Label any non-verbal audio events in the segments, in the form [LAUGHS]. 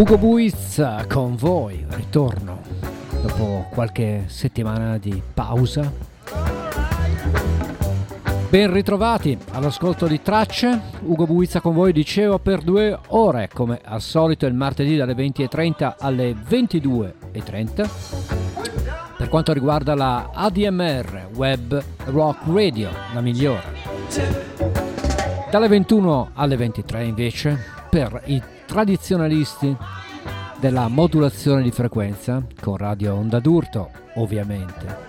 Ugo Buiz con voi, ritorno dopo qualche settimana di pausa. Ben ritrovati all'ascolto di tracce, Ugo Buizza con voi dicevo per due ore, come al solito il martedì dalle 20.30 alle 22.30. Per quanto riguarda la ADMR, Web Rock Radio, la migliore. Dalle 21 alle 23 invece, per i tradizionalisti della modulazione di frequenza, con Radio Onda d'Urto ovviamente.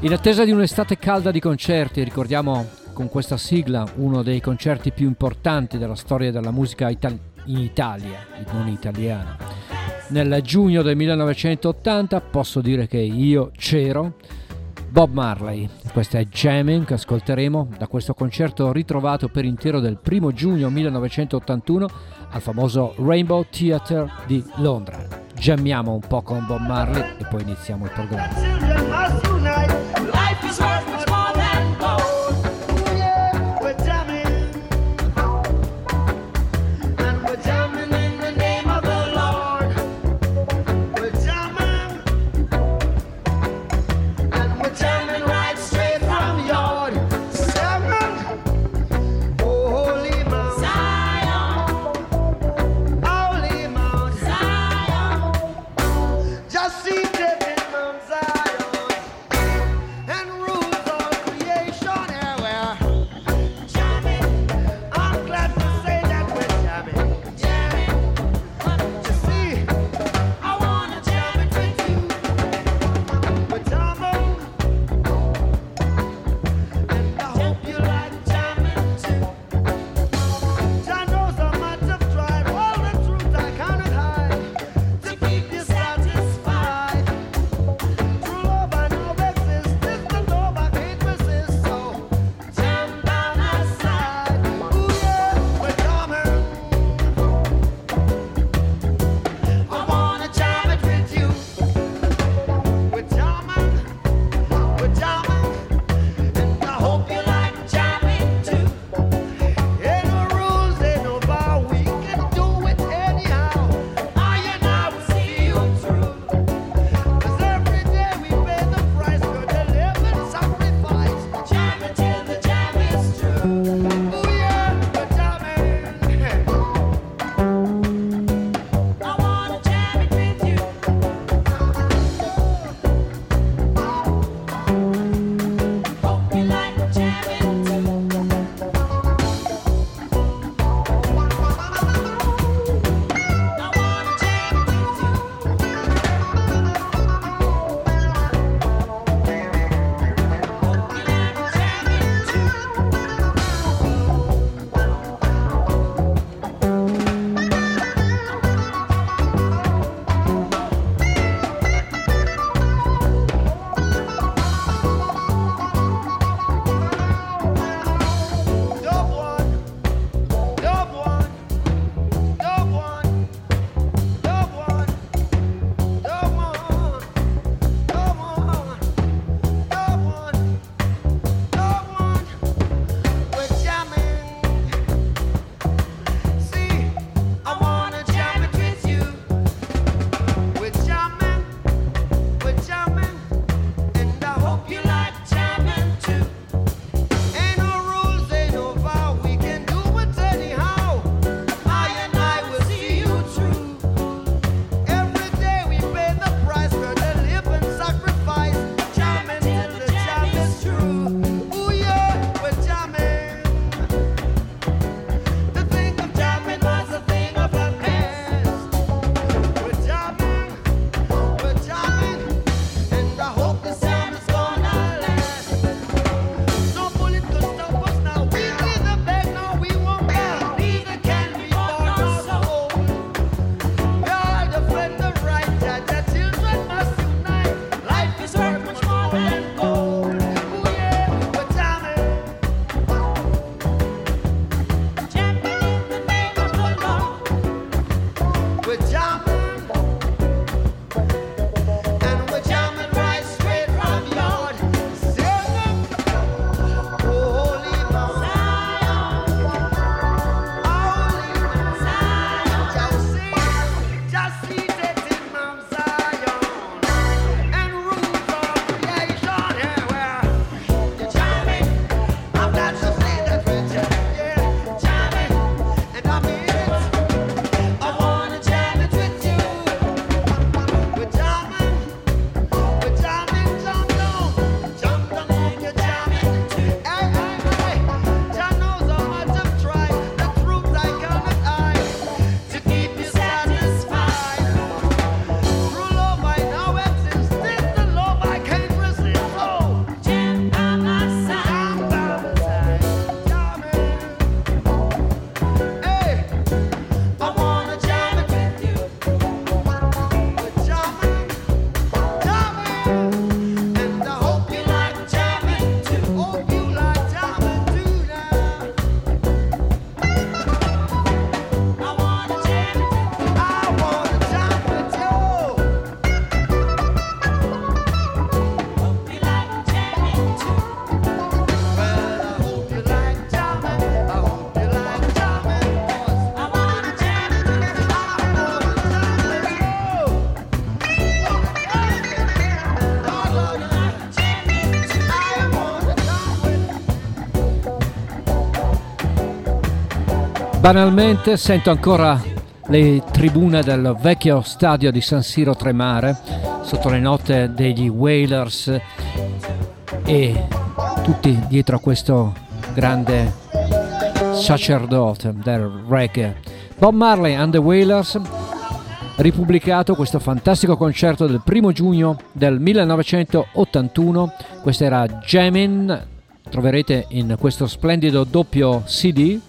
In attesa di un'estate calda di concerti, ricordiamo con questa sigla uno dei concerti più importanti della storia della musica itali- in Italia, non italiana. Nel giugno del 1980 posso dire che io c'ero Bob Marley. Questo è Jamming che ascolteremo da questo concerto ritrovato per intero del 1 giugno 1981 al famoso Rainbow Theatre di Londra. Jammiamo un po' con Bob Marley e poi iniziamo il programma. Banalmente sento ancora le tribune del vecchio stadio di San Siro Tremare sotto le note degli Whalers e tutti dietro a questo grande sacerdote del reggae. Bob Marley and the Whalers ripubblicato questo fantastico concerto del primo giugno del 1981. Questo era Jamin, troverete in questo splendido doppio CD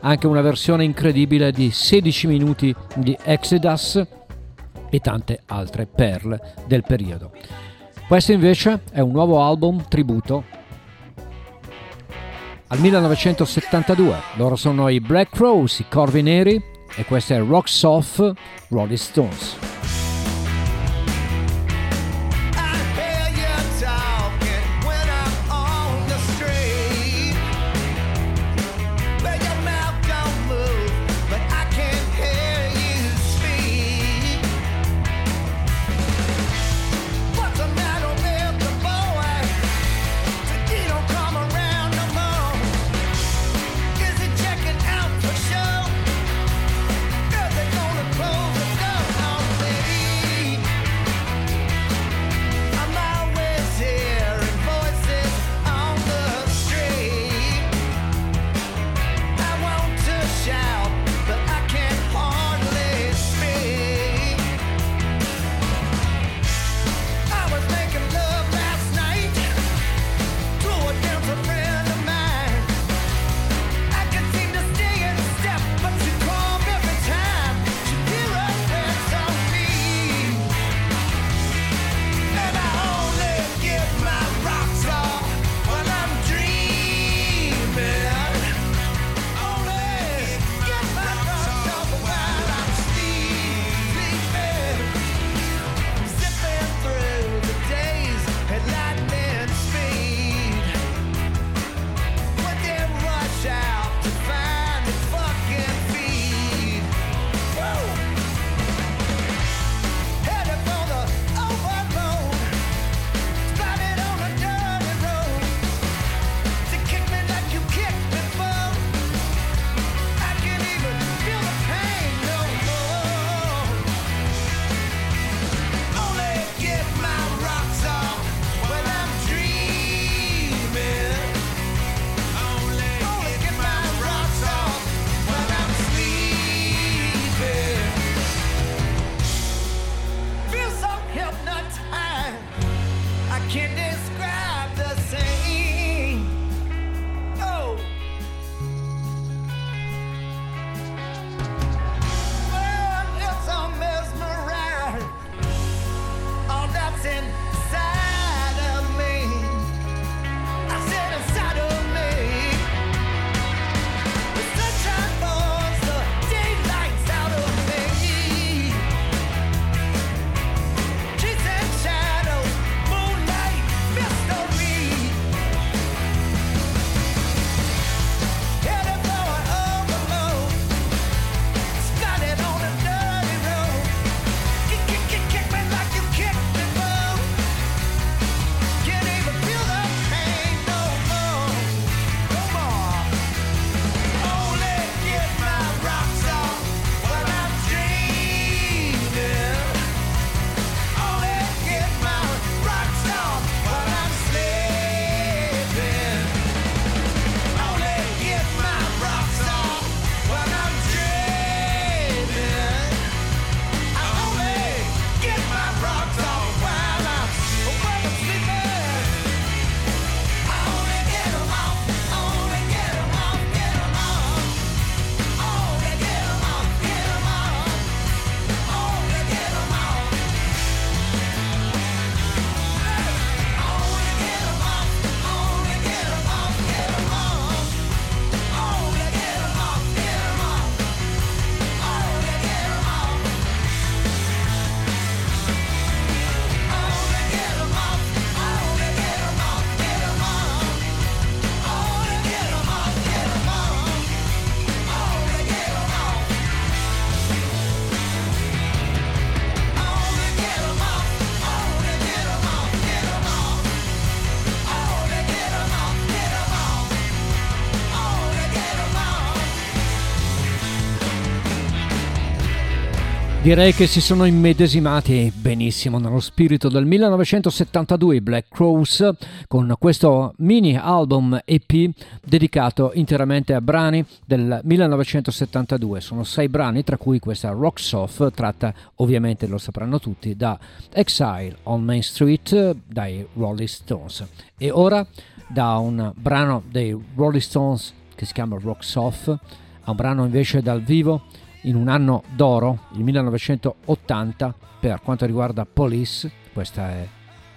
anche una versione incredibile di 16 minuti di Exodus e tante altre perle del periodo. Questo invece è un nuovo album tributo al 1972. Loro sono i Black Crows, i Corvi Neri e questo è Rock Soft Rolling Stones. Direi che si sono immedesimati benissimo nello spirito del 1972 Black Crows con questo mini album EP dedicato interamente a brani del 1972. Sono sei brani, tra cui questa Rock Soft, tratta ovviamente, lo sapranno tutti, da Exile on Main Street dai Rolling Stones. E ora da un brano dei Rolling Stones che si chiama Rock Soft a un brano invece dal vivo in un anno d'oro, il 1980, per quanto riguarda Police, questa è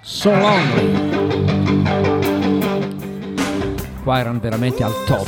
So Lonely. Qua erano veramente al top.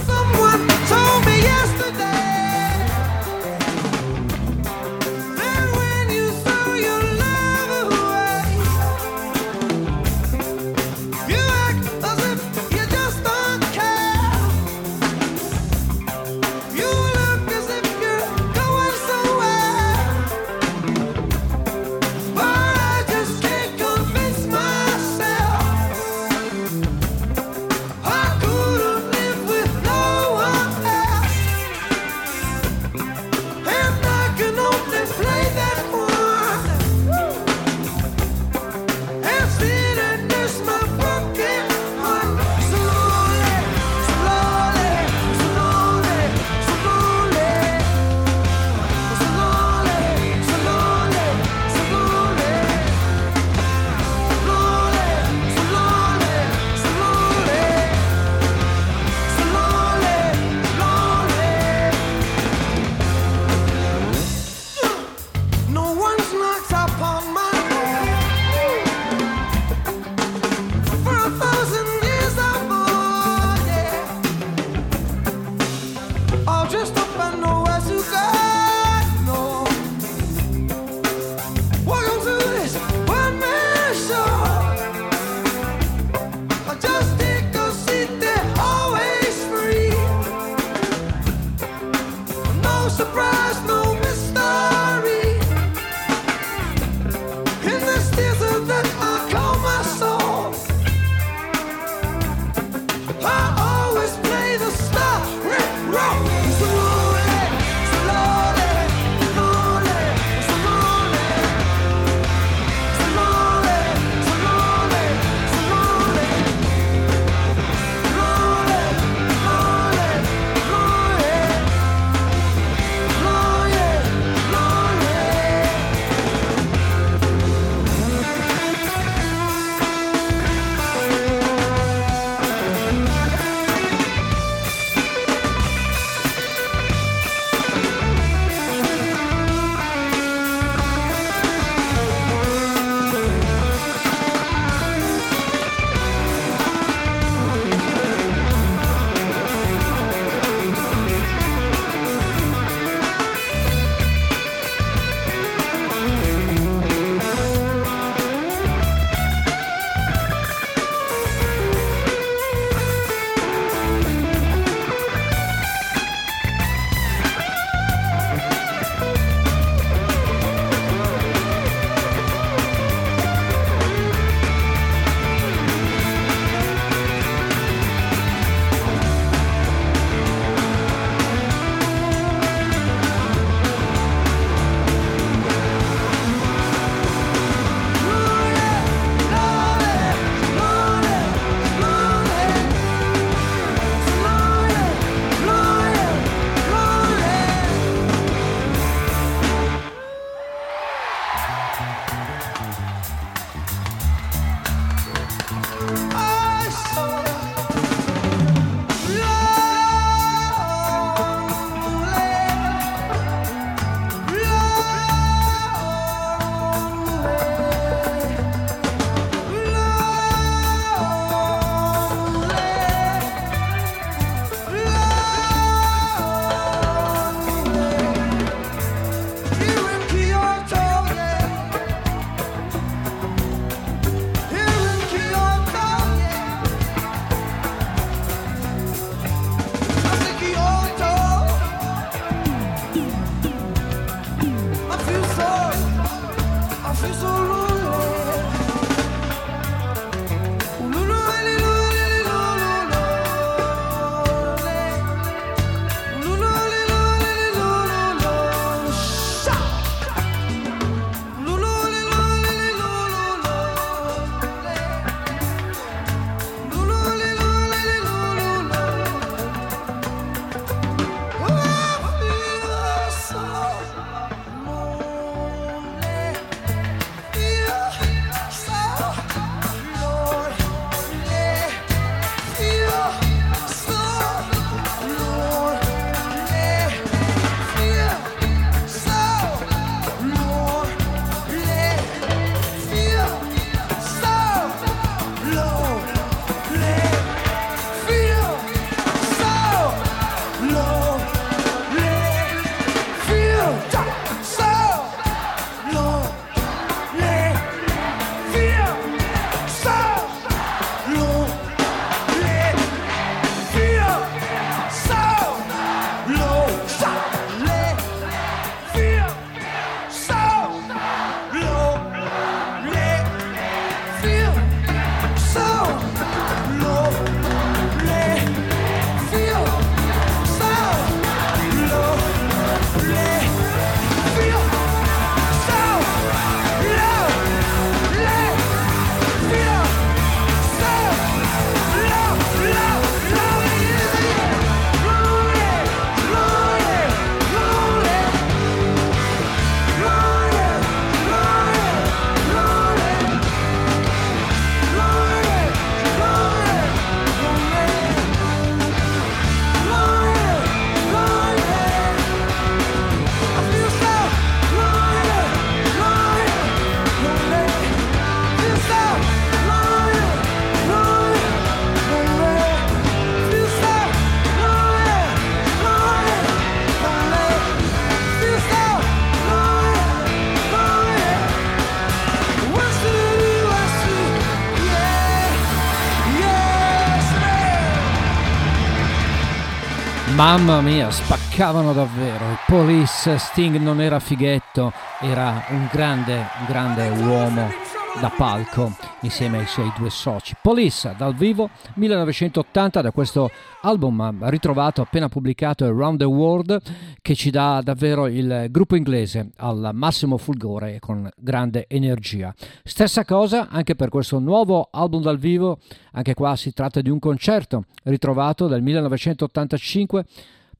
Mamma mia, spaccavano davvero. Il Police Sting non era fighetto, era un grande, un grande uomo da palco insieme ai suoi due soci. Police dal vivo 1980 da questo album ritrovato appena pubblicato Around the World che ci dà davvero il gruppo inglese al massimo fulgore e con grande energia. Stessa cosa anche per questo nuovo album dal vivo, anche qua si tratta di un concerto ritrovato dal 1985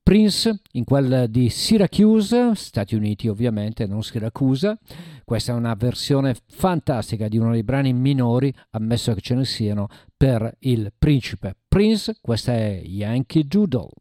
Prince in quel di Syracuse, Stati Uniti ovviamente, non Siracusa. Questa è una versione fantastica di uno dei brani minori, ammesso che ce ne siano, per il principe Prince. Questa è Yankee Doodle.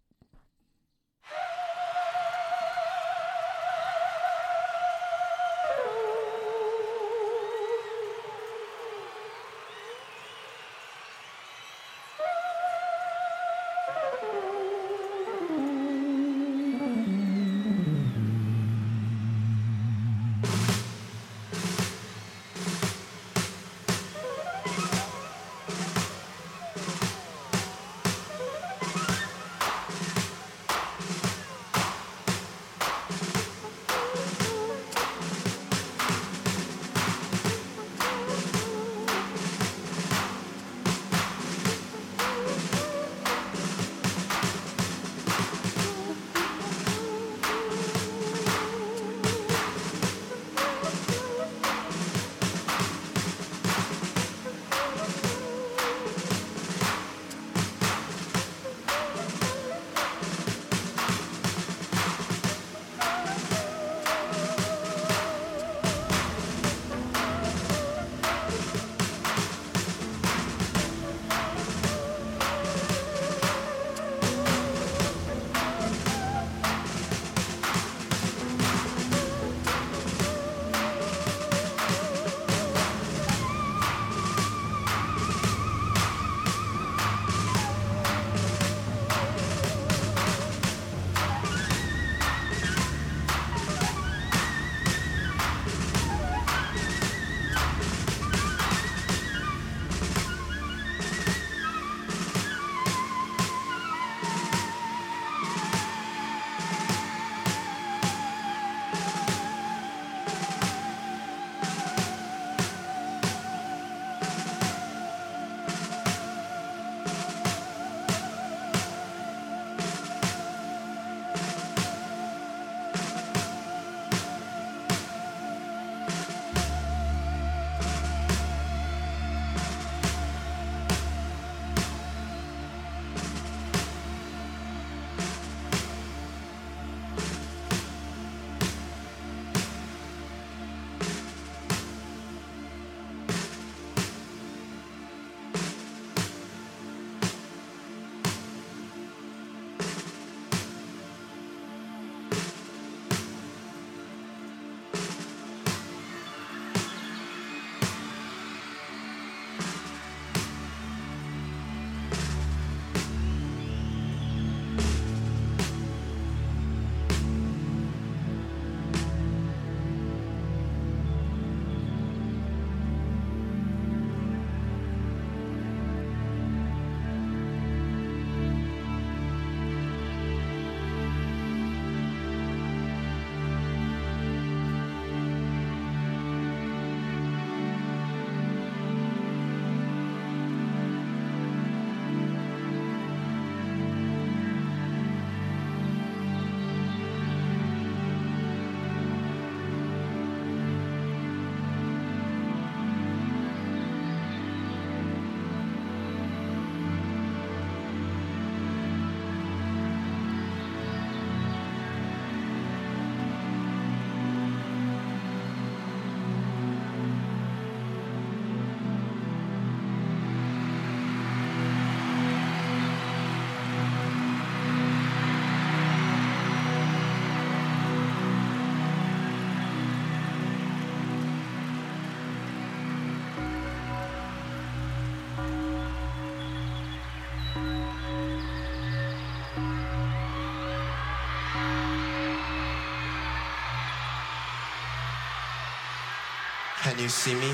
You see me?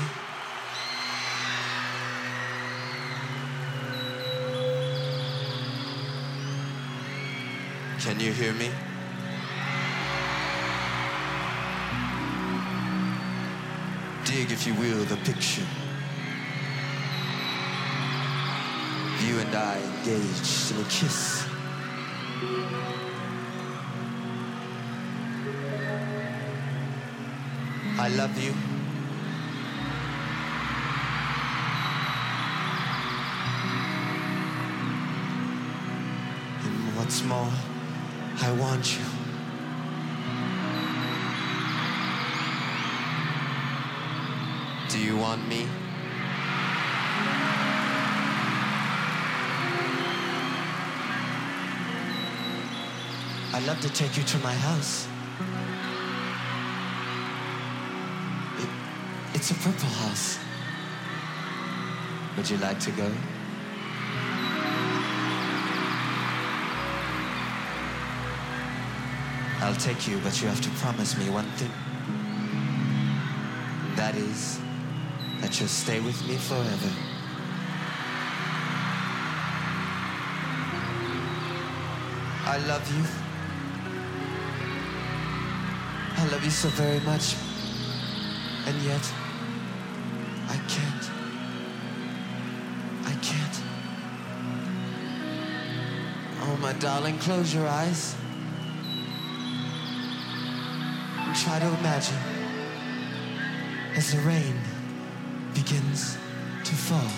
Can you hear me? Dig, if you will, the picture. You and I engaged in a kiss. I love you. I want you. Do you want me? I'd love to take you to my house. It, it's a purple house. Would you like to go? I'll take you, but you have to promise me one thing. That is, that you'll stay with me forever. I love you. I love you so very much. And yet, I can't. I can't. Oh, my darling, close your eyes. Try to imagine as the rain begins to fall.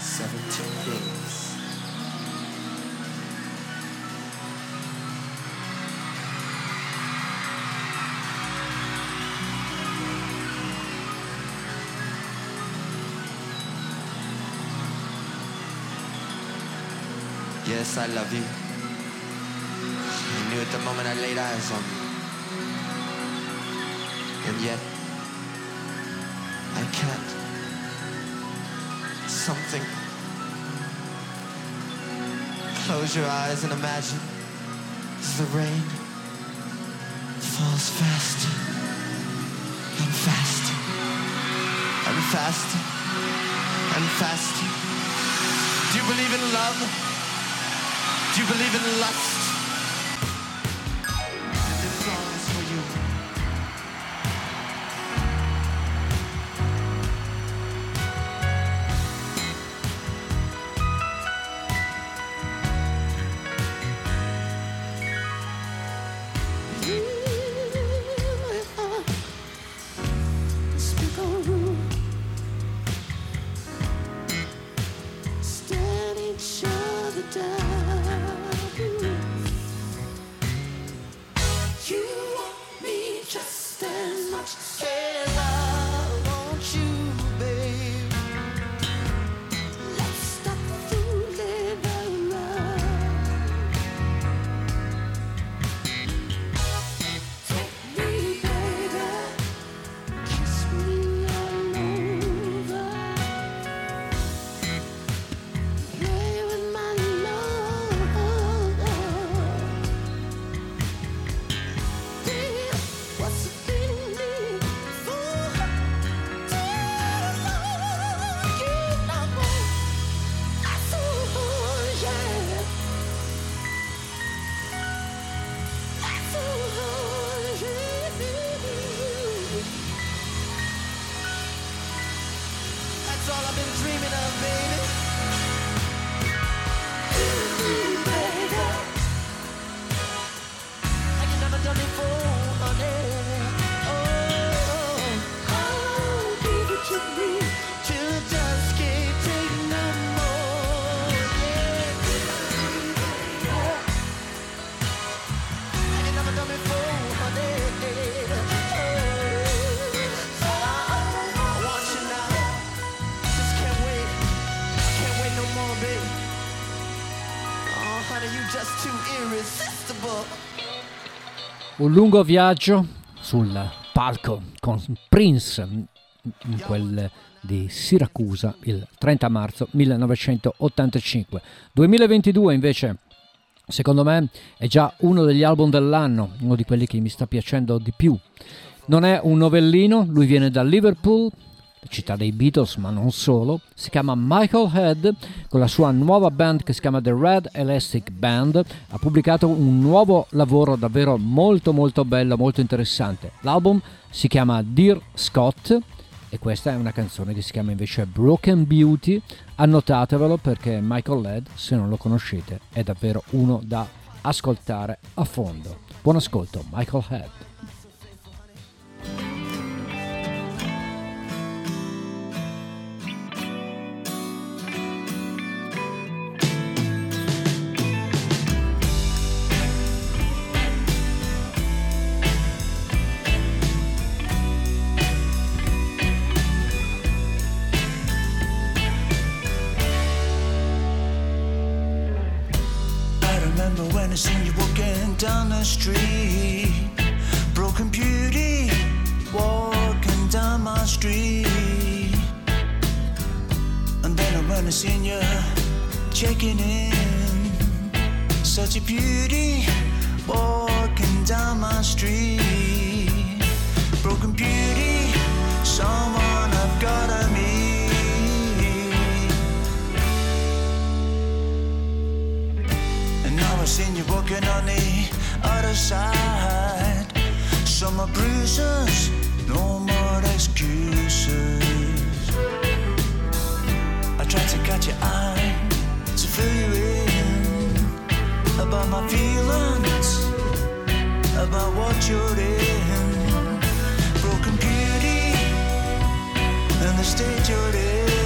Seventeen things. Yes, I love you. I knew it the moment I laid eyes on you. And yet, I can't. Something. Close your eyes and imagine as the rain falls faster and faster and faster and faster. Do you believe in love? Do you believe in lust? Un lungo viaggio sul palco con Prince in quel di Siracusa il 30 marzo 1985. 2022 invece secondo me è già uno degli album dell'anno, uno di quelli che mi sta piacendo di più. Non è un novellino, lui viene da Liverpool, città dei Beatles, ma non solo. Si chiama Michael Head con la sua nuova band che si chiama The Red Elastic Band. Ha pubblicato un nuovo lavoro davvero molto molto bello, molto interessante. L'album si chiama Dear Scott e questa è una canzone che si chiama invece Broken Beauty. Annotatevelo perché Michael Head, se non lo conoscete, è davvero uno da ascoltare a fondo. Buon ascolto, Michael Head. I seen you walking down the street. Broken beauty, walking down my street. And then I when I seen you checking in. Such a beauty, walking down my street. Broken beauty, someone I've gotta seen you walking on the other side. Summer bruises, no more excuses. I tried to catch your eye to fill you in about my feelings, about what you're in. Broken beauty, and the state you're in.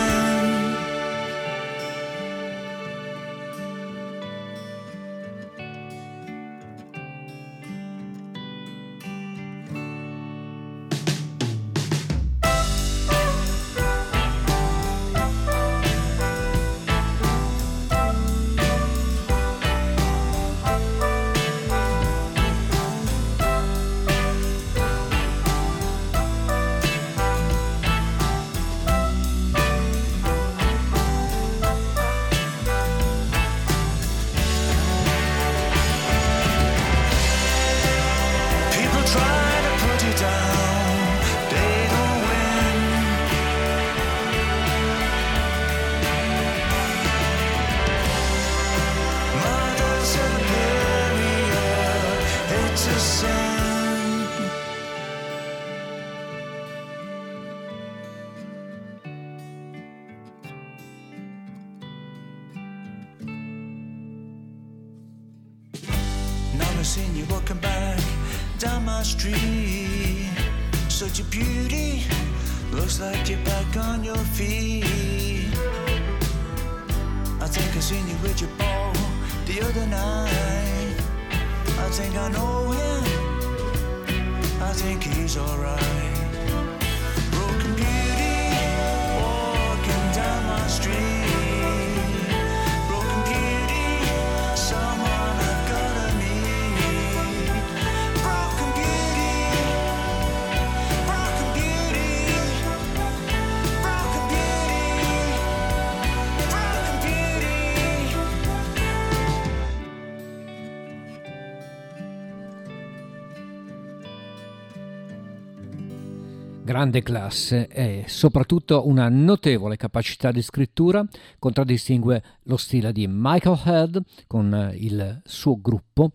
grande classe e soprattutto una notevole capacità di scrittura contraddistingue lo stile di Michael Head con il suo gruppo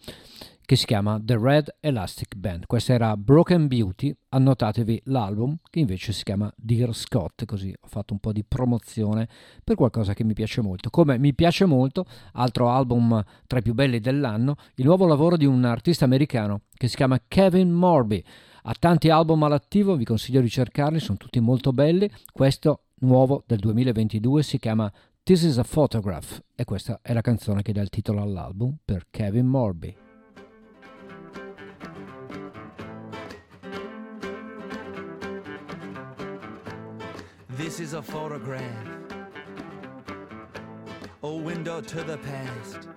che si chiama The Red Elastic Band. Questa era Broken Beauty, annotatevi l'album che invece si chiama Dear Scott, così ho fatto un po' di promozione per qualcosa che mi piace molto. Come mi piace molto, altro album tra i più belli dell'anno, il nuovo lavoro di un artista americano che si chiama Kevin Morby. Ha tanti album all'attivo, vi consiglio di cercarli, sono tutti molto belli. Questo nuovo del 2022 si chiama This is a Photograph e questa è la canzone che dà il titolo all'album per Kevin Morby. This is a photograph, a window to the past.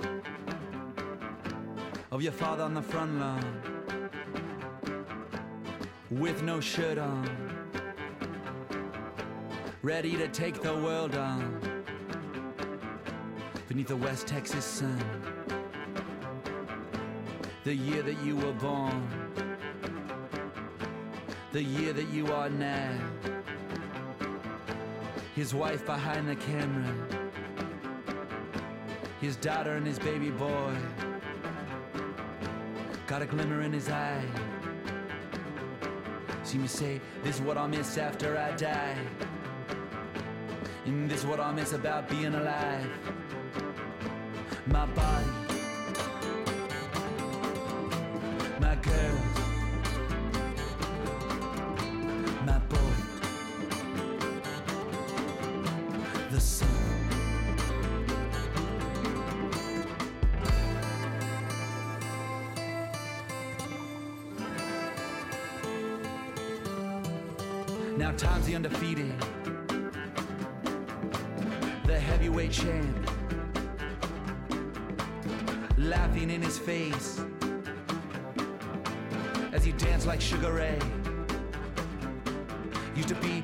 of your father on the front lawn with no shirt on, ready to take the world on beneath the West Texas sun. The year that you were born, the year that you are now. His wife behind the camera, his daughter and his baby boy. Got a glimmer in his eye. See me say, This is what I'll miss after I die. And this is what I'll miss about being alive. My body, my girls, face as you dance like Sugar Ray. Used to be,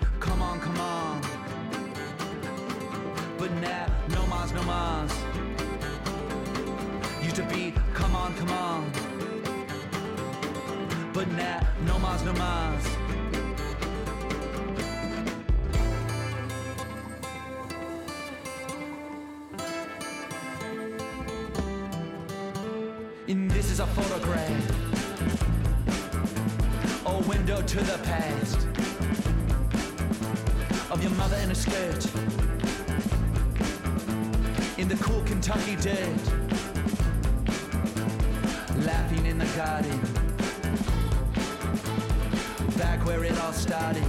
is a photograph, a window to the past. Of your mother in a skirt. In the cool Kentucky dirt, laughing in the garden, back where it all started,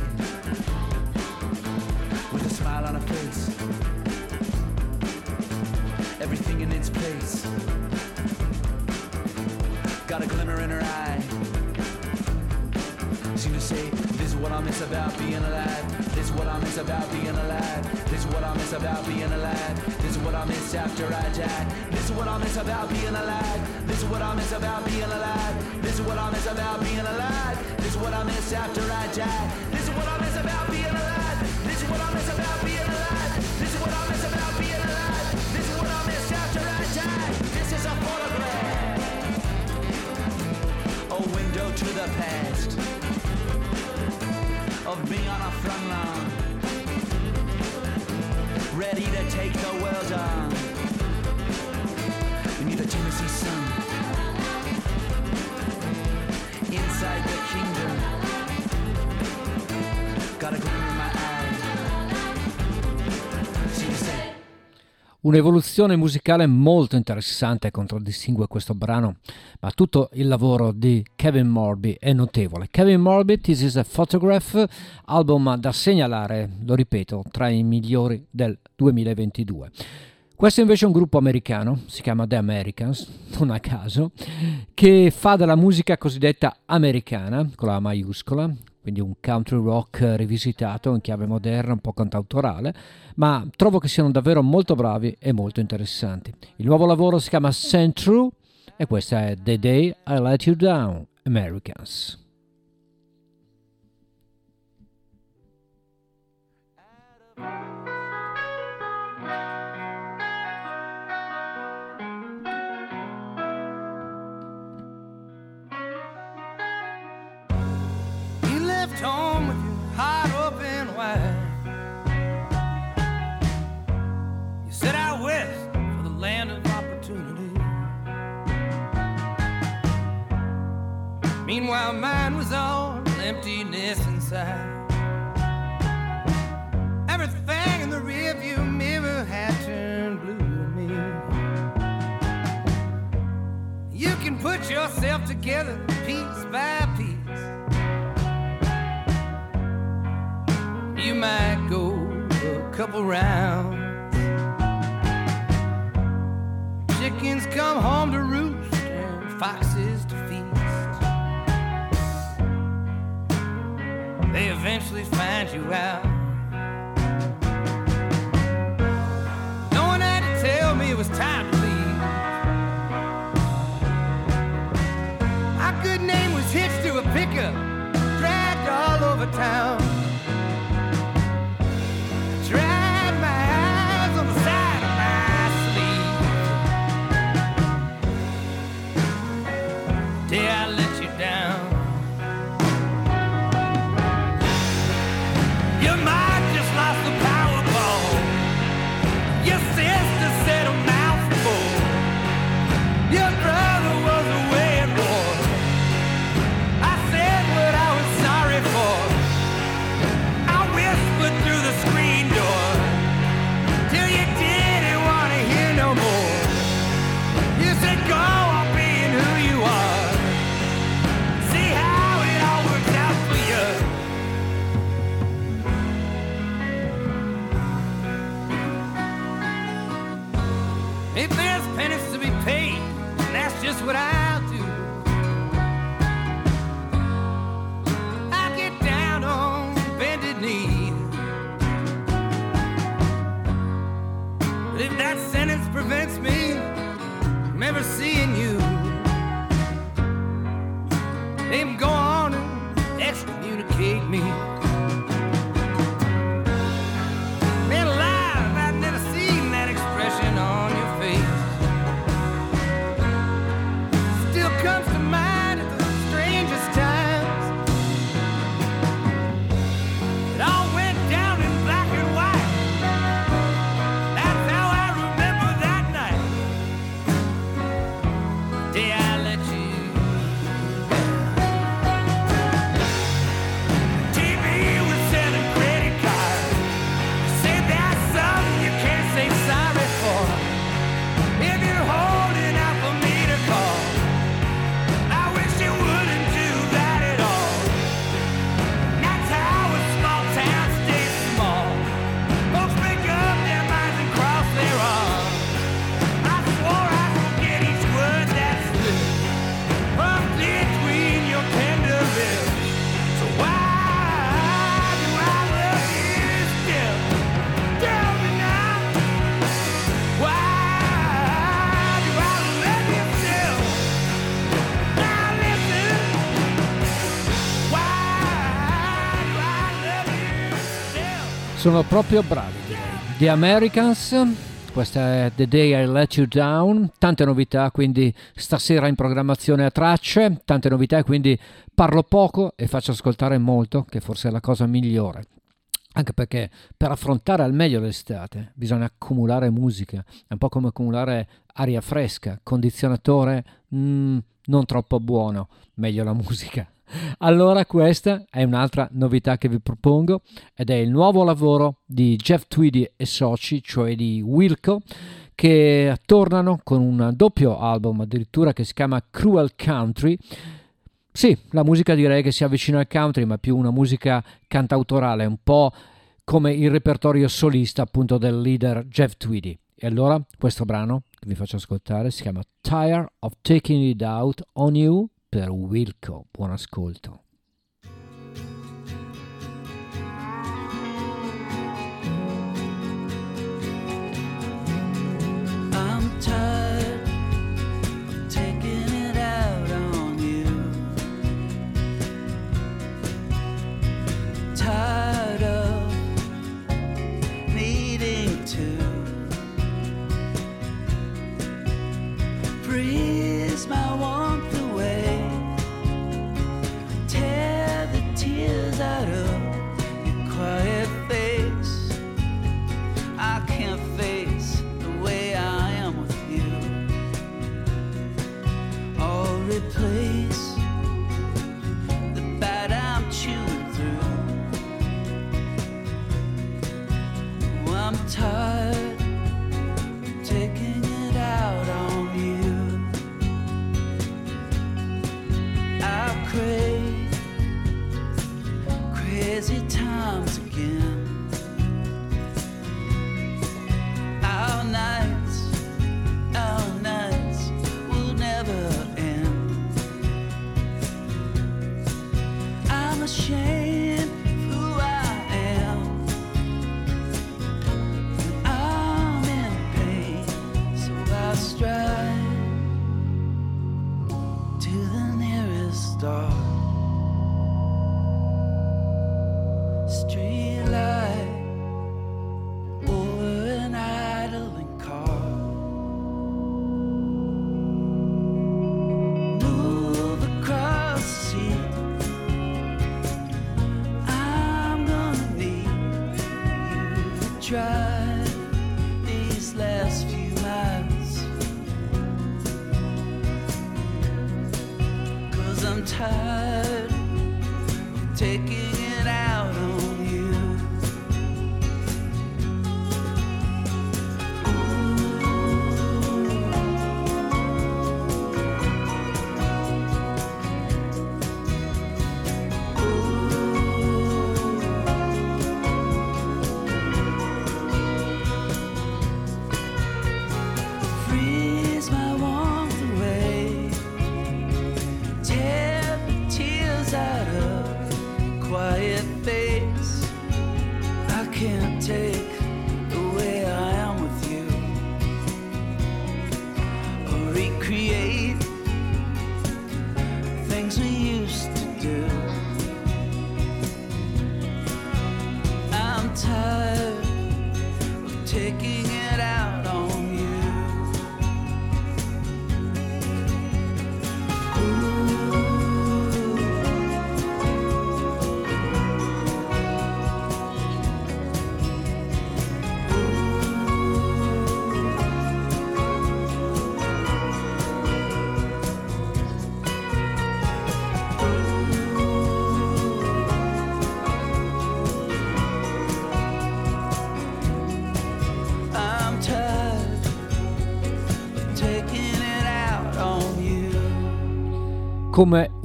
miss about being alive. This is what I miss about being alive. This is what I miss after I die. This is what I miss about being alive. This is what I miss about being alive. This is what I miss about being alive. This is what I miss after I die. Un'evoluzione musicale molto interessante contraddistingue questo brano, ma tutto il lavoro di Kevin Morby è notevole. Kevin Morby, This is a Photograph, album da segnalare, lo ripeto, tra i migliori del 2022. Questo invece è un gruppo americano, si chiama The Americans, non a caso, che fa della musica cosiddetta americana, con la maiuscola, quindi un country rock rivisitato in chiave moderna, un po' cantautorale, ma trovo che siano davvero molto bravi e molto interessanti. Il nuovo lavoro si chiama Send True e questa è The Day I Let You Down, Americans. Meanwhile, mine was all emptiness inside. Everything in the rearview mirror had turned blue to me. You can put yourself together piece by piece. You might go a couple rounds. Chickens come home to roost and foxes to feast. they eventually find you out. No one had to tell me it was time to leave. My good name was hitched to a pickup, dragged all over town. never see Sono proprio bravi. The Americans, questa è The Day I Let You Down, tante novità quindi stasera in programmazione a tracce, tante novità quindi parlo poco e faccio ascoltare molto, che forse è la cosa migliore. Anche perché per affrontare al meglio l'estate bisogna accumulare musica, è un po' come accumulare aria fresca, condizionatore mm, non troppo buono, meglio la musica. Allora questa è un'altra novità che vi propongo ed è il nuovo lavoro di Jeff Tweedy e soci, cioè di Wilco, che tornano con un doppio album addirittura che si chiama Cruel Country. Sì, la musica direi che si avvicina al country, ma più una musica cantautorale, un po' come il repertorio solista appunto del leader Jeff Tweedy. E allora questo brano che vi faccio ascoltare si chiama Tire of Taking It Out on You per Wilco. Buon ascolto. I'm tired tired taking it out on you. I crazy times again. Our nights, our nights will never end. I'm ashamed drive to the nearest star.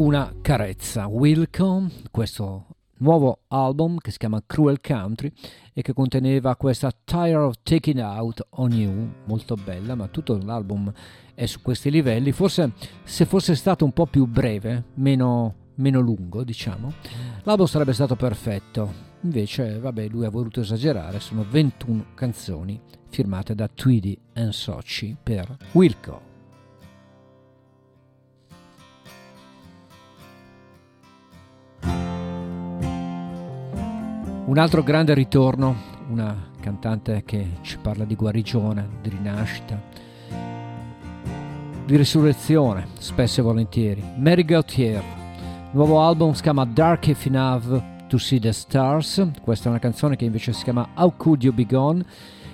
Una carezza. Wilco, questo nuovo album che si chiama Cruel Country e che conteneva questa Tire of Taking Out on You, molto bella, ma tutto l'album è su questi livelli. Forse se fosse stato un po' più breve, meno, meno lungo, diciamo, l'album sarebbe stato perfetto. Invece, vabbè, lui ha voluto esagerare, sono 21 canzoni firmate da Tweedy and Soci per Wilco. Un altro grande ritorno, una cantante che ci parla di guarigione, di rinascita, di risurrezione, spesso e volentieri. Mary Gauthier, nuovo album si chiama Dark If Enough to See the Stars, questa è una canzone che invece si chiama How Could You Be Gone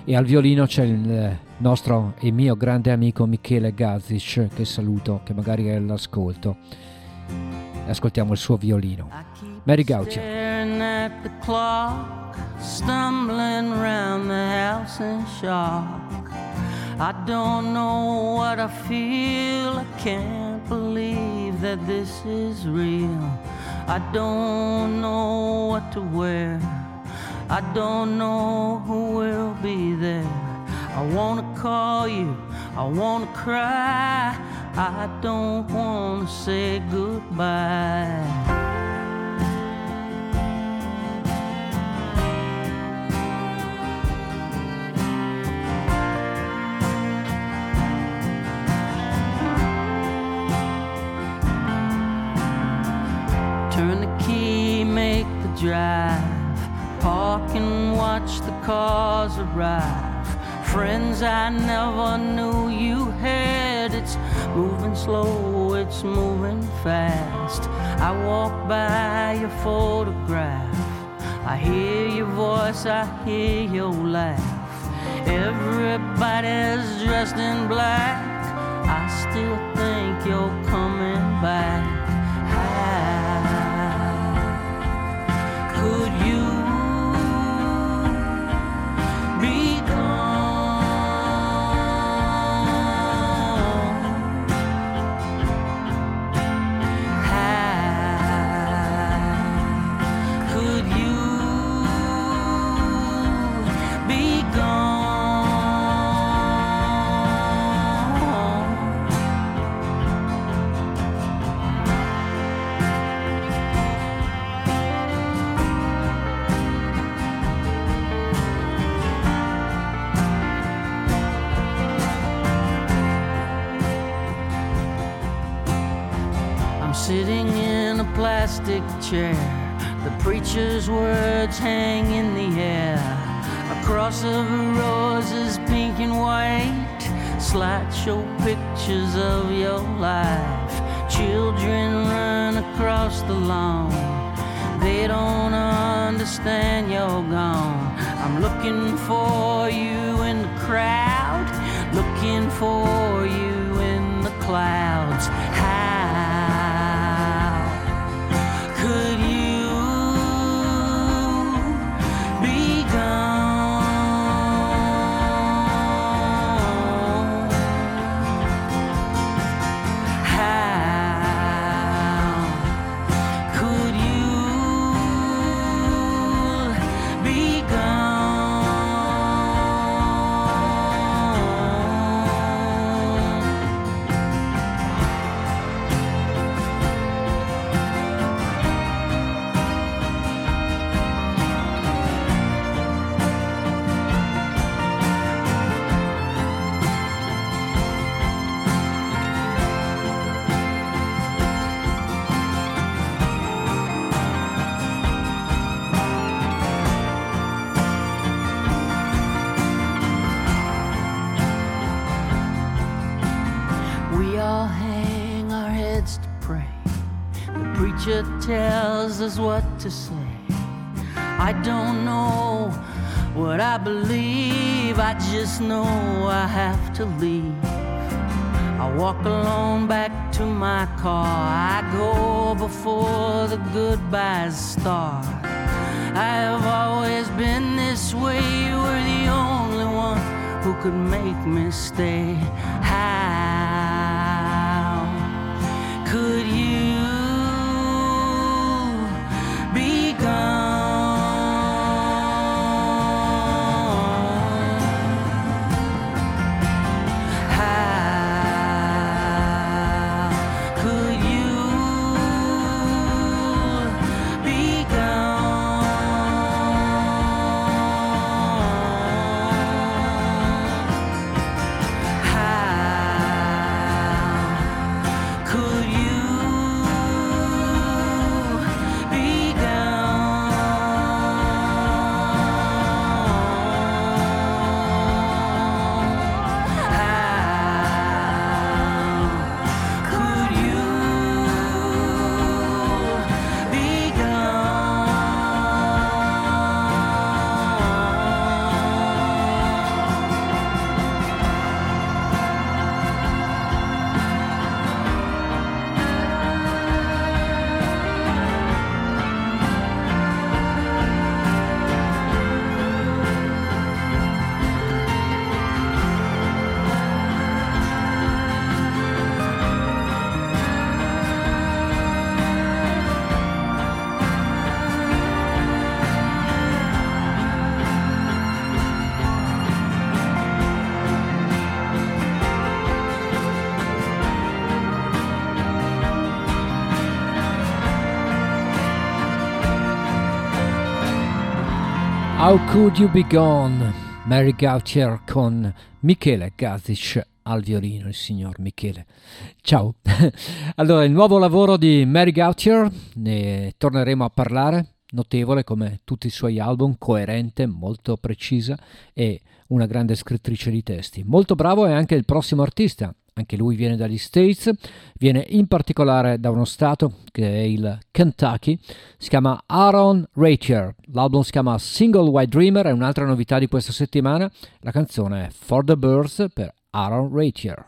e al violino c'è il nostro e mio grande amico Michele Gazic che saluto, che magari è all'ascolto. Ascoltiamo il suo violino. Mary Gauthier. At the clock, stumbling round the house in shock. I don't know what I feel. I can't believe that this is real. I don't know what to wear. I don't know who will be there. I wanna call you. I wanna cry. I don't wanna say goodbye. Drive. Park and watch the cars arrive. Friends I never knew you had. It's moving slow, it's moving fast. I walk by your photograph. I hear your voice, I hear your laugh. Everybody's dressed in black. I still think you're coming back. Chair. The preacher's words hang in the air. A cross of roses, pink and white. Slideshow pictures of your life. Children run across the lawn. They don't understand you're gone. I'm looking for you in the crowd, looking for you in the clouds. Tells us what to say. I don't know what I believe, I just know I have to leave. I walk alone back to my car. I go before the goodbyes start. I have always been this way. You were the only one who could make me stay. How Could You Be Gone? Mary Gautier con Michele Gazic al violino, il signor Michele. Ciao. [LAUGHS] allora, il nuovo lavoro di Mary Gautier, ne torneremo a parlare, notevole come tutti i suoi album, coerente, molto precisa e una grande scrittrice di testi. Molto bravo è anche il prossimo artista, anche lui viene dagli States, viene in particolare da uno stato che è il Kentucky, si chiama Aaron Ratier, l'album si chiama Single White Dreamer, è un'altra novità di questa settimana, la canzone è For the Birds per Aaron Ratier.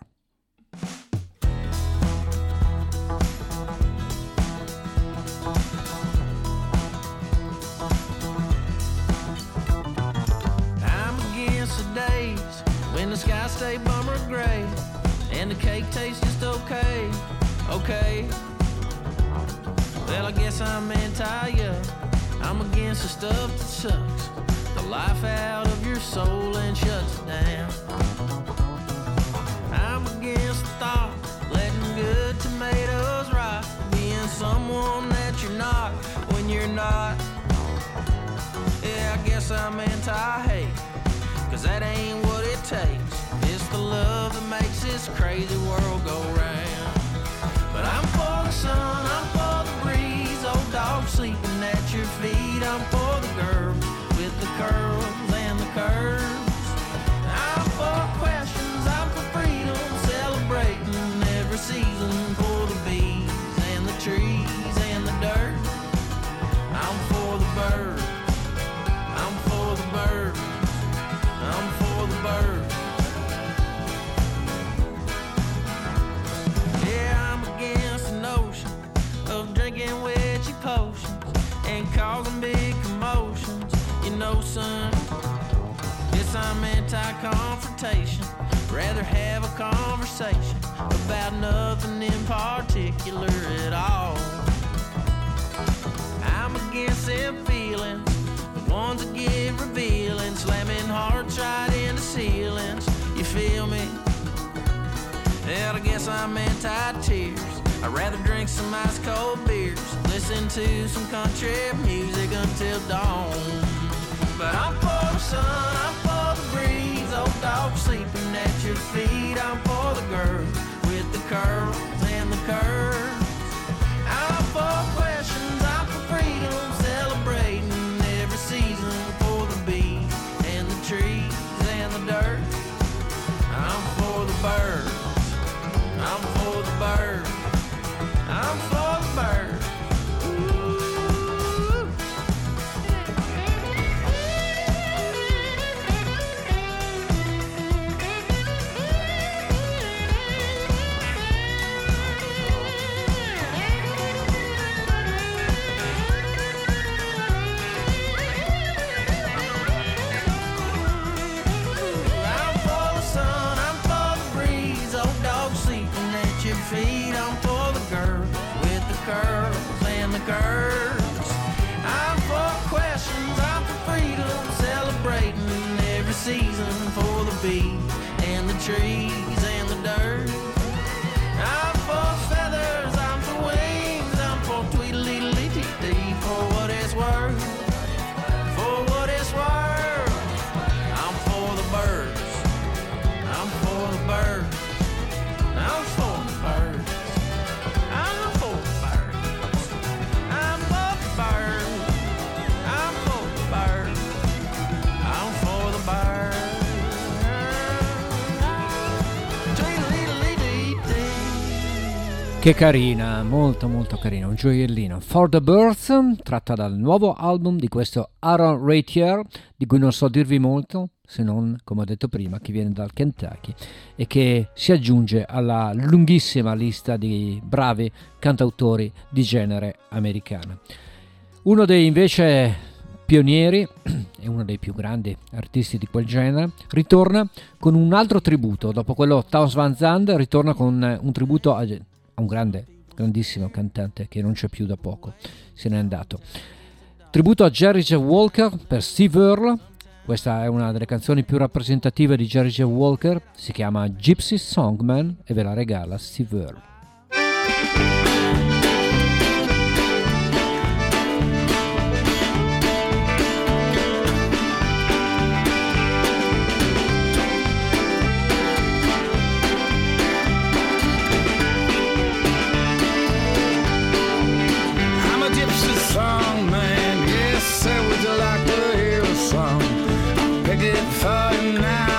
I'm against the days when the sky stay bummer tastes just okay, okay. Well, I guess I'm anti-ya. I'm against the stuff that sucks the life out of your soul and shuts it down. I'm against the thought letting good tomatoes rot, being someone that you're not when you're not. Yeah, I guess I'm anti-hate, cause that ain't what it takes. Love that makes this crazy world go round. But I'm for the sun, I'm for the breeze, old dog sleeping at your feet. I'm for the girl with the curls Guess I'm anti-confrontation. Rather have a conversation about nothing in particular at all. I'm against them feelings, the ones that get revealing, slamming hearts right into ceilings. You feel me? Hell, I guess I'm anti-tears. I'd rather drink some ice cold beers, listen to some country music until dawn. But I'm for the sun, I'm for the breeze, old dog sleeping at your feet. I'm for the girl with the curls and the curves. I'm for questions, the curves. Che carina, molto molto carina, un gioiellino. For the Birds, tratta dal nuovo album di questo Aaron Ratier, di cui non so dirvi molto, se non, come ho detto prima, che viene dal Kentucky e che si aggiunge alla lunghissima lista di bravi cantautori di genere americana. Uno dei invece pionieri e uno dei più grandi artisti di quel genere ritorna con un altro tributo. Dopo quello Towns Van Zandt ritorna con un tributo a un grande, grandissimo cantante che non c'è più da poco, se n'è andato. Tributo a Jerry J. Walker per Steve Earle. Questa è una delle canzoni più rappresentative di Jerry J. Walker, si chiama Gypsy Songman e ve la regala Steve Earle. A song man. Yes, would you like to hear a song? Pick it for you now.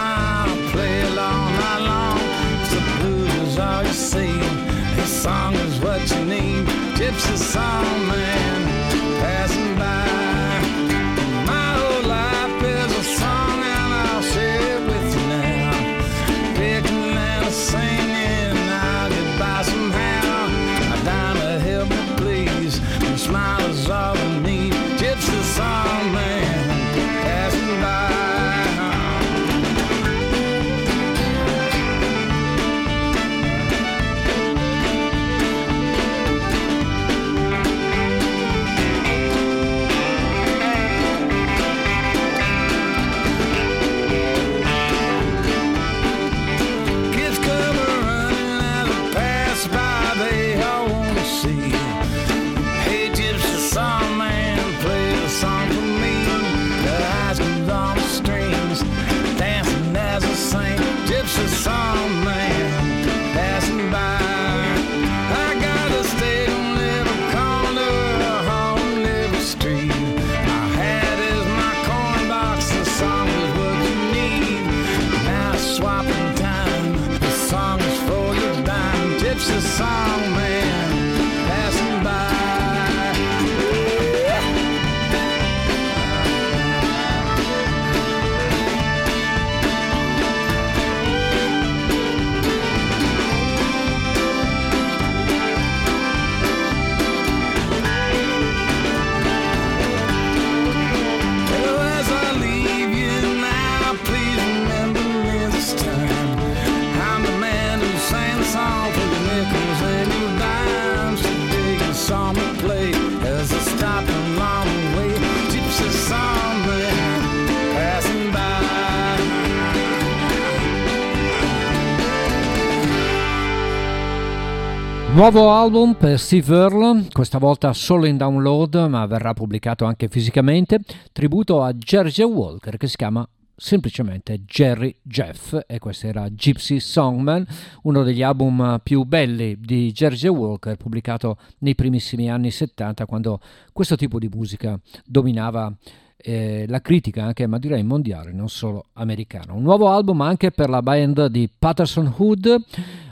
Nuovo album per Steve Earle, questa volta solo in download, ma verrà pubblicato anche fisicamente. Tributo a Jersey Walker che si chiama semplicemente Jerry Jeff e questo era Gypsy Songman, uno degli album più belli di Jersey Walker, pubblicato nei primissimi anni 70 quando questo tipo di musica dominava eh, la critica anche, ma direi mondiale, non solo americana. Un nuovo album anche per la band di Patterson Hood,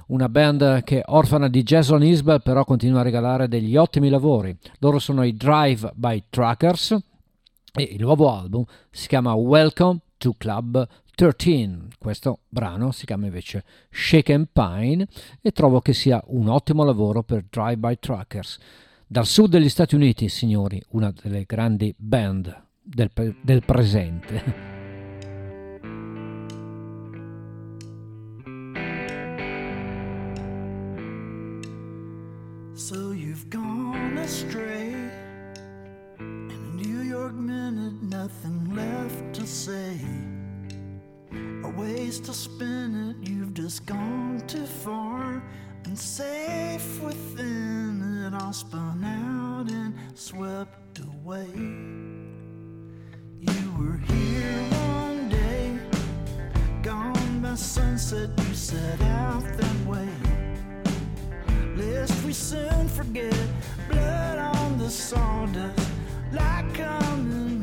una band che orfana di Jason Isbell però continua a regalare degli ottimi lavori. Loro sono i Drive by Truckers e il nuovo album si chiama Welcome to Club 13. Questo brano si chiama invece Shake and Pine e trovo che sia un ottimo lavoro per Drive by Truckers. Dal sud degli Stati Uniti, signori, una delle grandi band del, del presente. [LAUGHS] nothing left to say. Or ways to spin it, you've just gone too far. And safe within it, all spun out and swept away. You were here one day, gone by sunset, you set out that way lest we soon forget blood on the sawdust like coming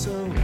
so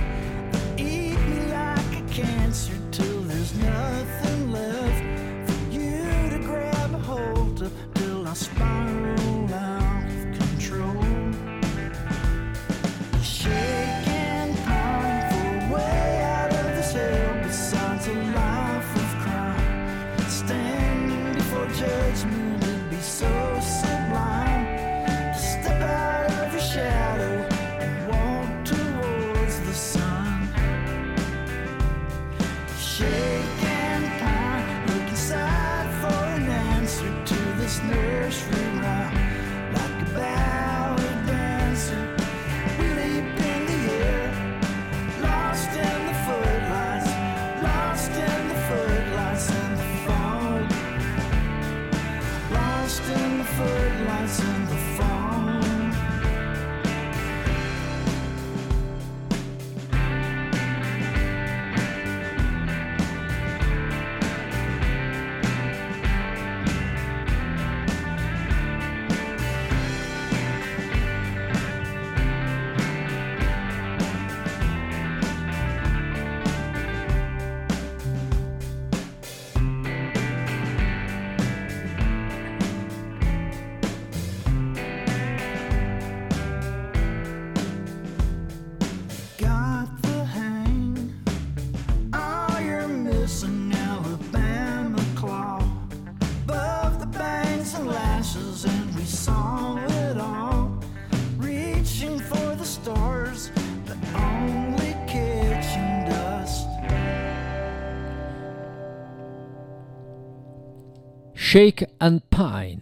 Shake and Pine.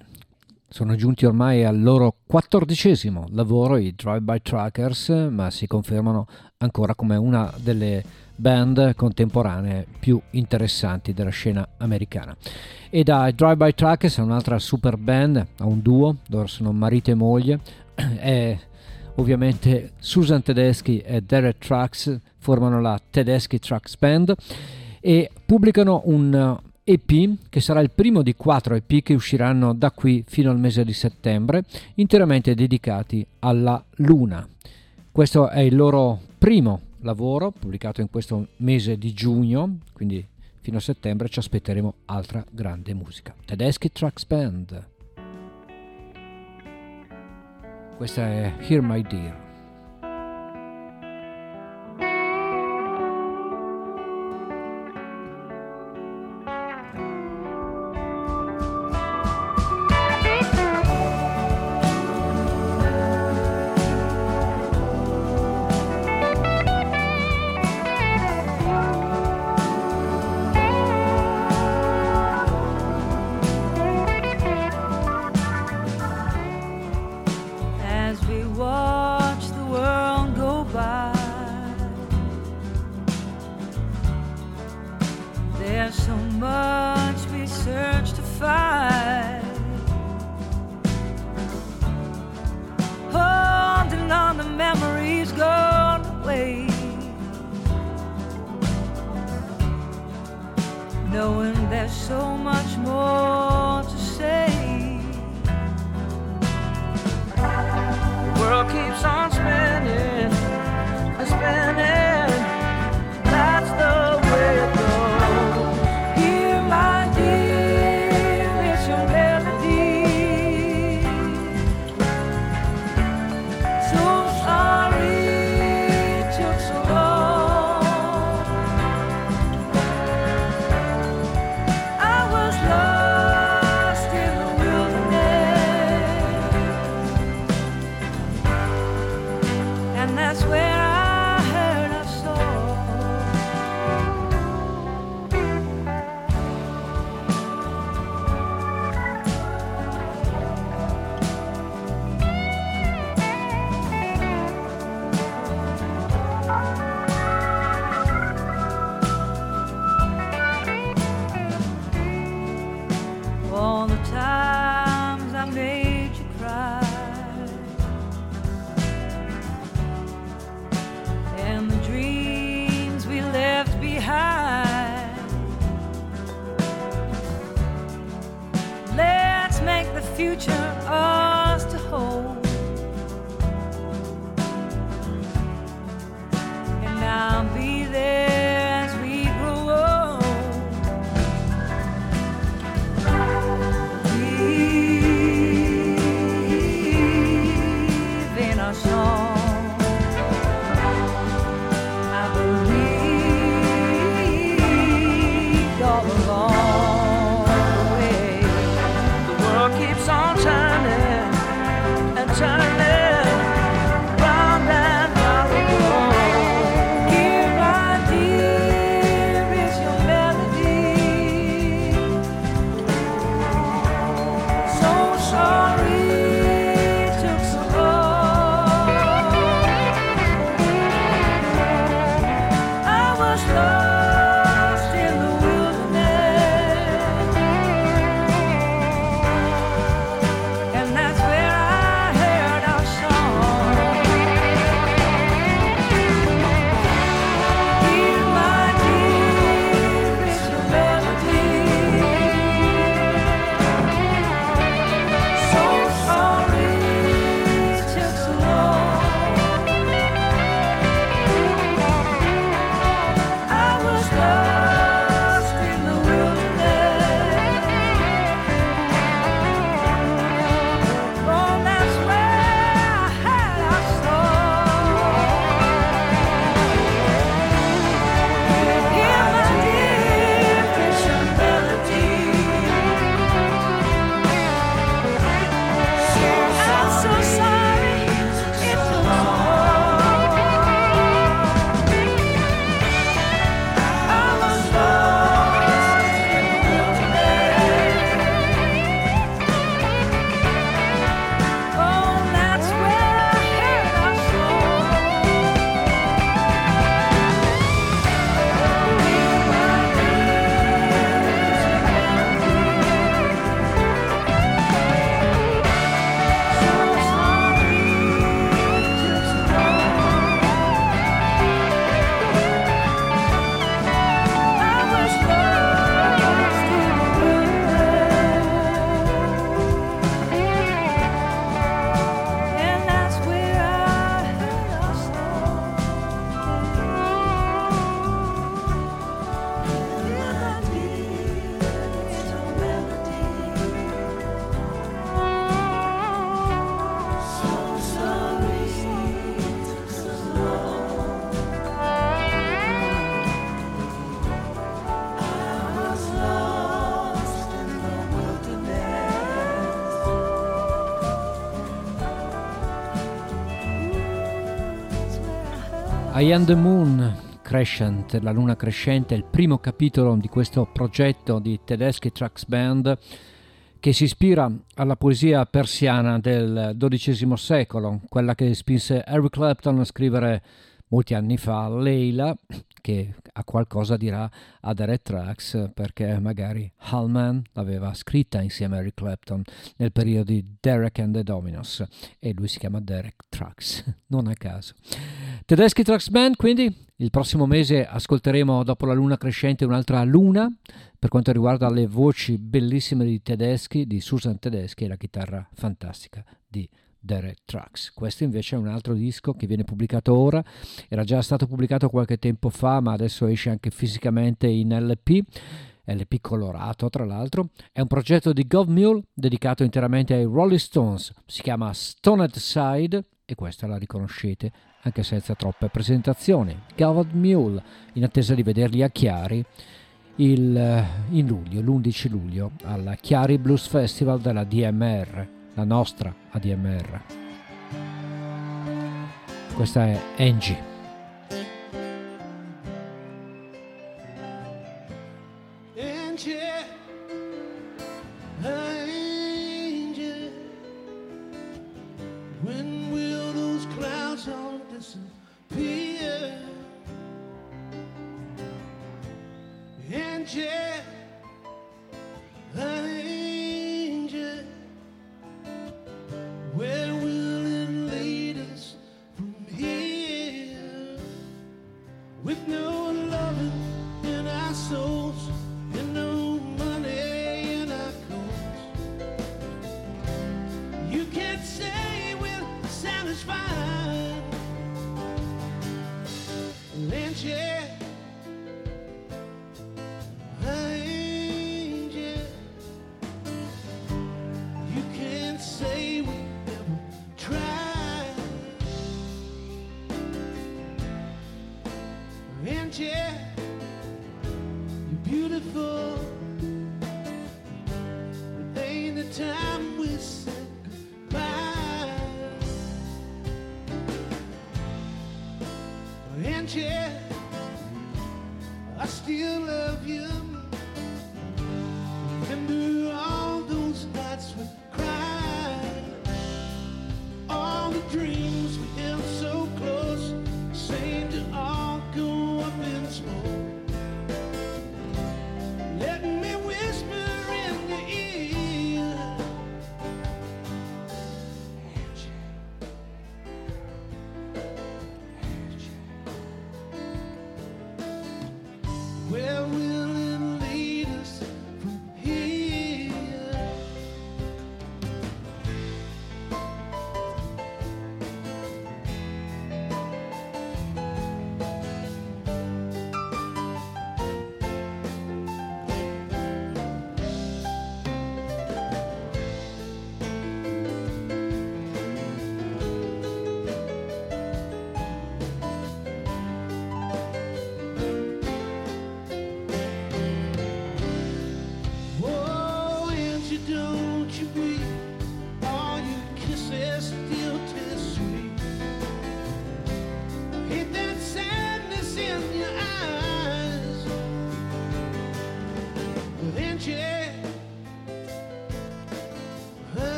Sono giunti ormai al loro quattordicesimo lavoro i Drive By Truckers, ma si confermano ancora come una delle band contemporanee più interessanti della scena americana. E da Drive By Truckers è un'altra super band, a un duo, loro sono marito e moglie, è [CLEARS THROAT] ovviamente Susan Tedeschi e Derek Trucks formano la Tedeschi Trucks Band e pubblicano un EP, che sarà il primo di quattro EP che usciranno da qui fino al mese di settembre, interamente dedicati alla Luna. Questo è il loro primo lavoro pubblicato in questo mese di giugno, quindi fino a settembre ci aspetteremo altra grande musica. Tedeschi Tracks Band. Questa è Hear My Dear. I Am the Moon Crescent, la luna crescente, è il primo capitolo di questo progetto di Tedeschi Trucks Band che si ispira alla poesia persiana del XII secolo, quella che spinse Eric Clapton a scrivere molti anni fa Leila, che ha qualcosa dirà a Derek Trucks perché magari Hallman l'aveva scritta insieme a Eric Clapton nel periodo di Derek and the Dominos e lui si chiama Derek Trucks, [LAUGHS] non a caso. Tedeschi Trucks Band, quindi il prossimo mese ascolteremo dopo la luna crescente un'altra luna per quanto riguarda le voci bellissime di Tedeschi, di Susan Tedeschi e la chitarra fantastica di Derek Trucks. Questo invece è un altro disco che viene pubblicato ora, era già stato pubblicato qualche tempo fa, ma adesso esce anche fisicamente in LP. LP colorato tra l'altro, è un progetto di Gov Mule dedicato interamente ai Rolling Stones, si chiama Stoned Side e questa la riconoscete anche senza troppe presentazioni. Gov Mule, in attesa di vederli a Chiari il, eh, in luglio, l'11 luglio, al Chiari Blues Festival della DMR, la nostra ADMR. Questa è Angie.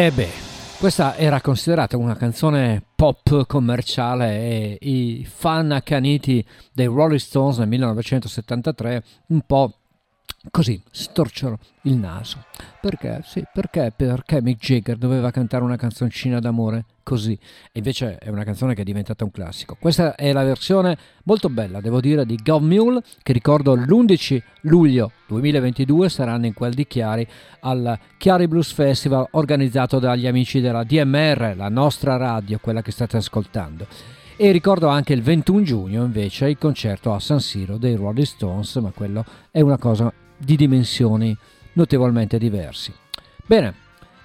Eh beh, questa era considerata una canzone pop commerciale e i fan accaniti dei Rolling Stones nel 1973 un po' così storcero il naso. Perché? Sì, perché? Perché Mick Jagger doveva cantare una canzoncina d'amore così? E invece è una canzone che è diventata un classico. Questa è la versione molto bella, devo dire, di Gov Mule, che ricordo l'11 luglio 2022 saranno in quel di Chiari al Chiari Blues Festival organizzato dagli amici della DMR, la nostra radio, quella che state ascoltando. E ricordo anche il 21 giugno invece il concerto a San Siro dei Rolling Stones, ma quello è una cosa di dimensioni notevolmente diversi. Bene,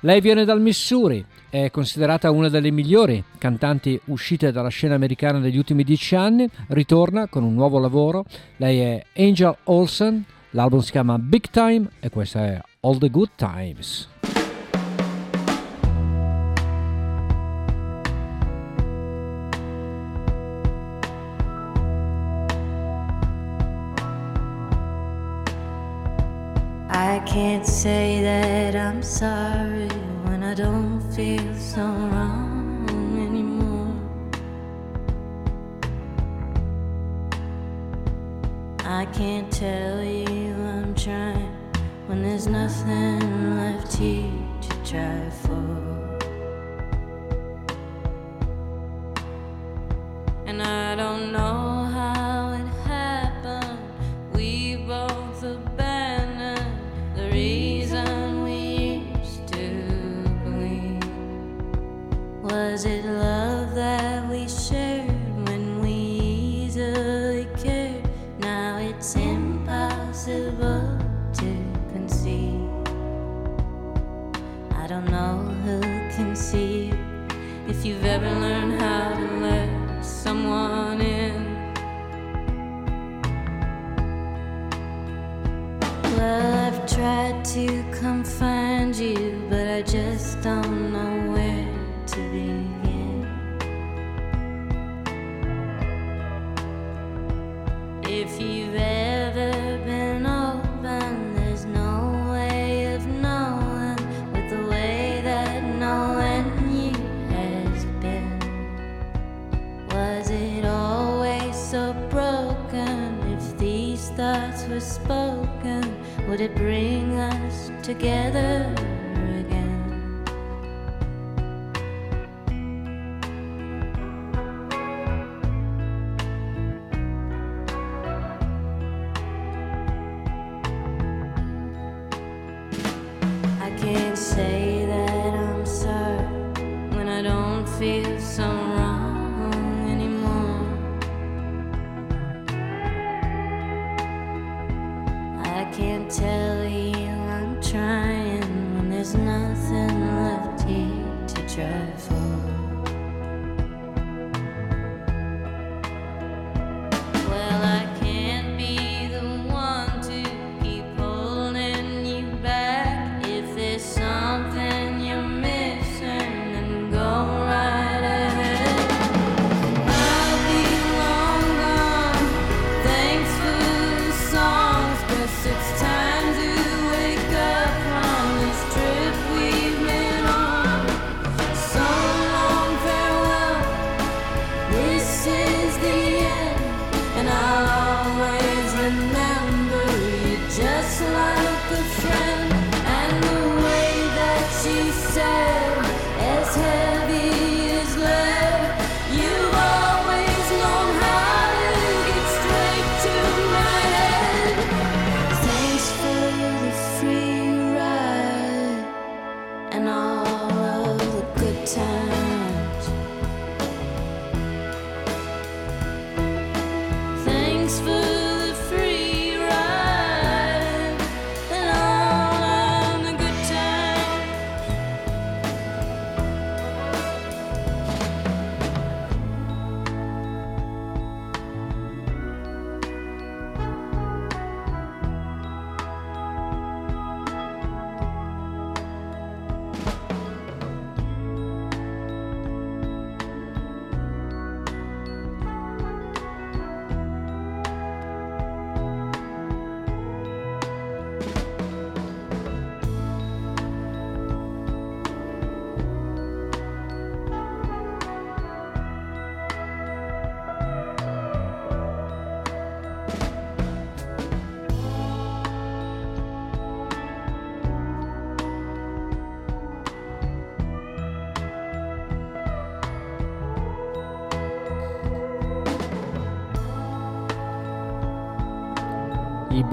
lei viene dal Missouri, è considerata una delle migliori cantanti uscite dalla scena americana negli ultimi dieci anni, ritorna con un nuovo lavoro, lei è Angel Olsen, l'album si chiama Big Time e questa è All the Good Times. I can't say that I'm sorry when I don't feel so wrong anymore. I can't tell you I'm trying when there's nothing left here to try for. And I don't know how I've tried to come find you, but I just don't know where to begin. If you've ever been open, there's no way of knowing with the way that knowing you has been. Was it always so broken? If these thoughts were spoken, would it bring us together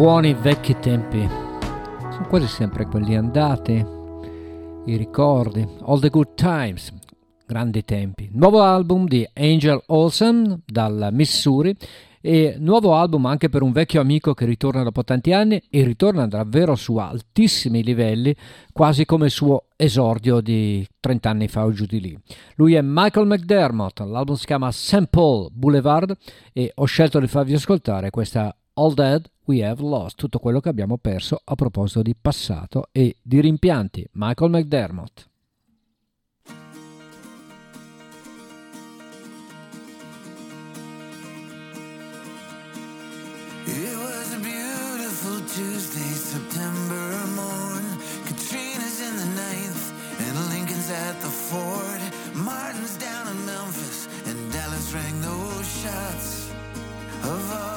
buoni vecchi tempi sono quasi sempre quelli andati, i ricordi, all the good times, grandi tempi. Nuovo album di Angel Olsen dal Missouri e nuovo album anche per un vecchio amico che ritorna dopo tanti anni e ritorna davvero su altissimi livelli, quasi come il suo esordio di 30 anni fa o giù di lì. Lui è Michael McDermott, l'album si chiama St. Paul Boulevard e ho scelto di farvi ascoltare questa All That We Have Lost, tutto quello che abbiamo perso a proposito di passato e di rimpianti. Michael McDermott. It was a beautiful Tuesday, September morn. Katrina's in the ninth, and Lincoln's at the Ford. Martin's down in Memphis, and Dallas rang those shots of all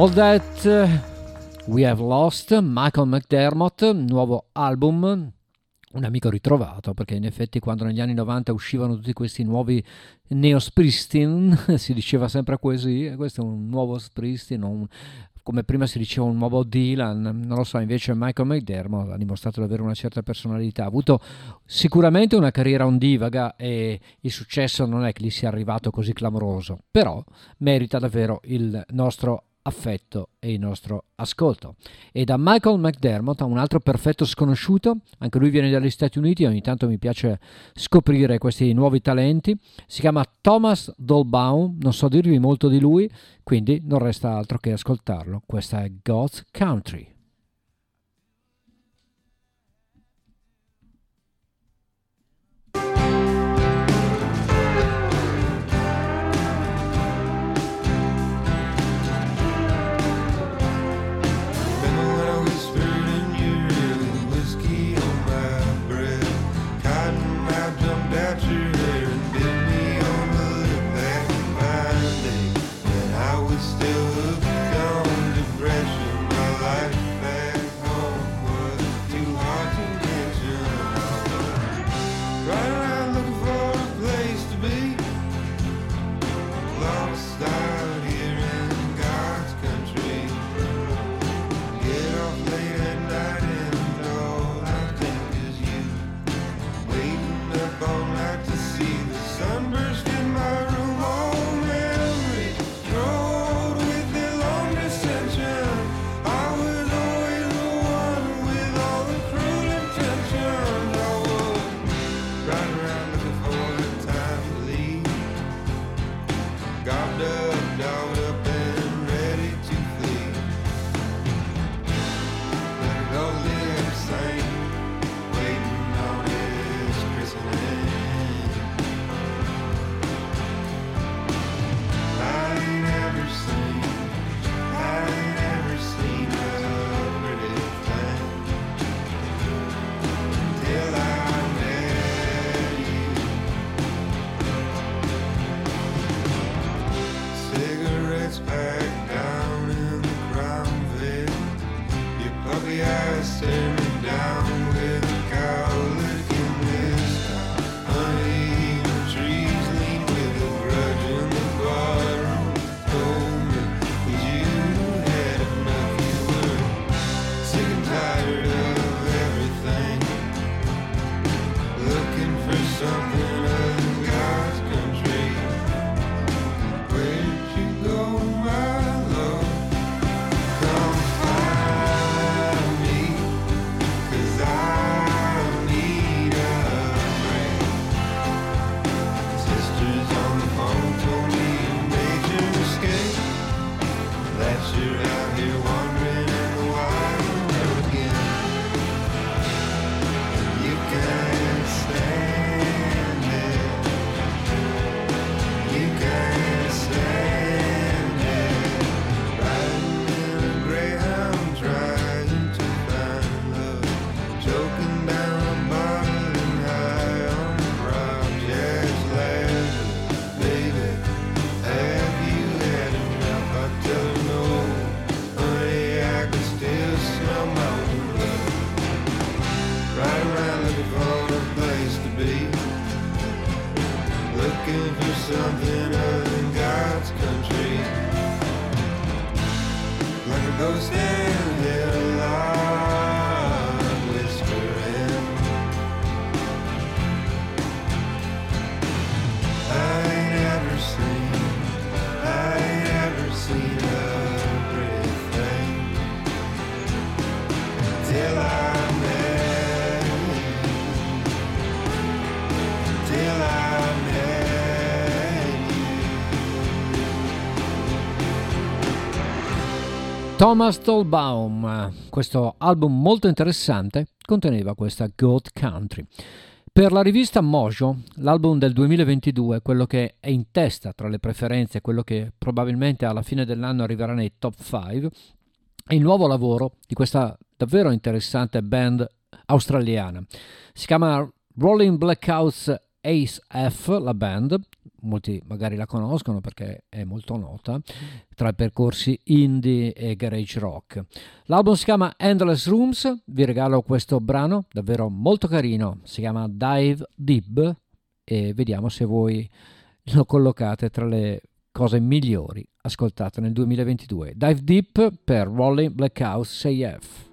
All That We Have Lost, Michael McDermott, nuovo album, un amico ritrovato, perché in effetti quando negli anni 90 uscivano tutti questi nuovi Neo Springsteen, [LAUGHS] si diceva sempre così, questo è un nuovo Springsteen, un- come prima si diceva un nuovo Dylan, non lo so, invece Michael McDermott ha dimostrato di avere una certa personalità, ha avuto sicuramente una carriera ondivaga e il successo non è che gli sia arrivato così clamoroso, però merita davvero il nostro affetto e il nostro ascolto. E da Michael McDermott un altro perfetto sconosciuto, anche lui viene dagli Stati Uniti, ogni tanto mi piace scoprire questi nuovi talenti, si chiama Thomas Dolbaum, non so dirvi molto di lui, quindi non resta altro che ascoltarlo. Questa è God's Country. Thomas Tolbaum, questo album molto interessante, conteneva questa Goat Country. Per la rivista Mojo, l'album del 2022, quello che è in testa tra le preferenze, quello che probabilmente alla fine dell'anno arriverà nei top 5, è il nuovo lavoro di questa davvero interessante band australiana. Si chiama Rolling Blackouts Ace F, la band, molti magari la conoscono perché è molto nota, tra i percorsi indie e garage rock. L'album si chiama Endless Rooms, vi regalo questo brano davvero molto carino, si chiama Dive Deep e vediamo se voi lo collocate tra le cose migliori ascoltate nel 2022. Dive Deep per Rolling Blackout 6F.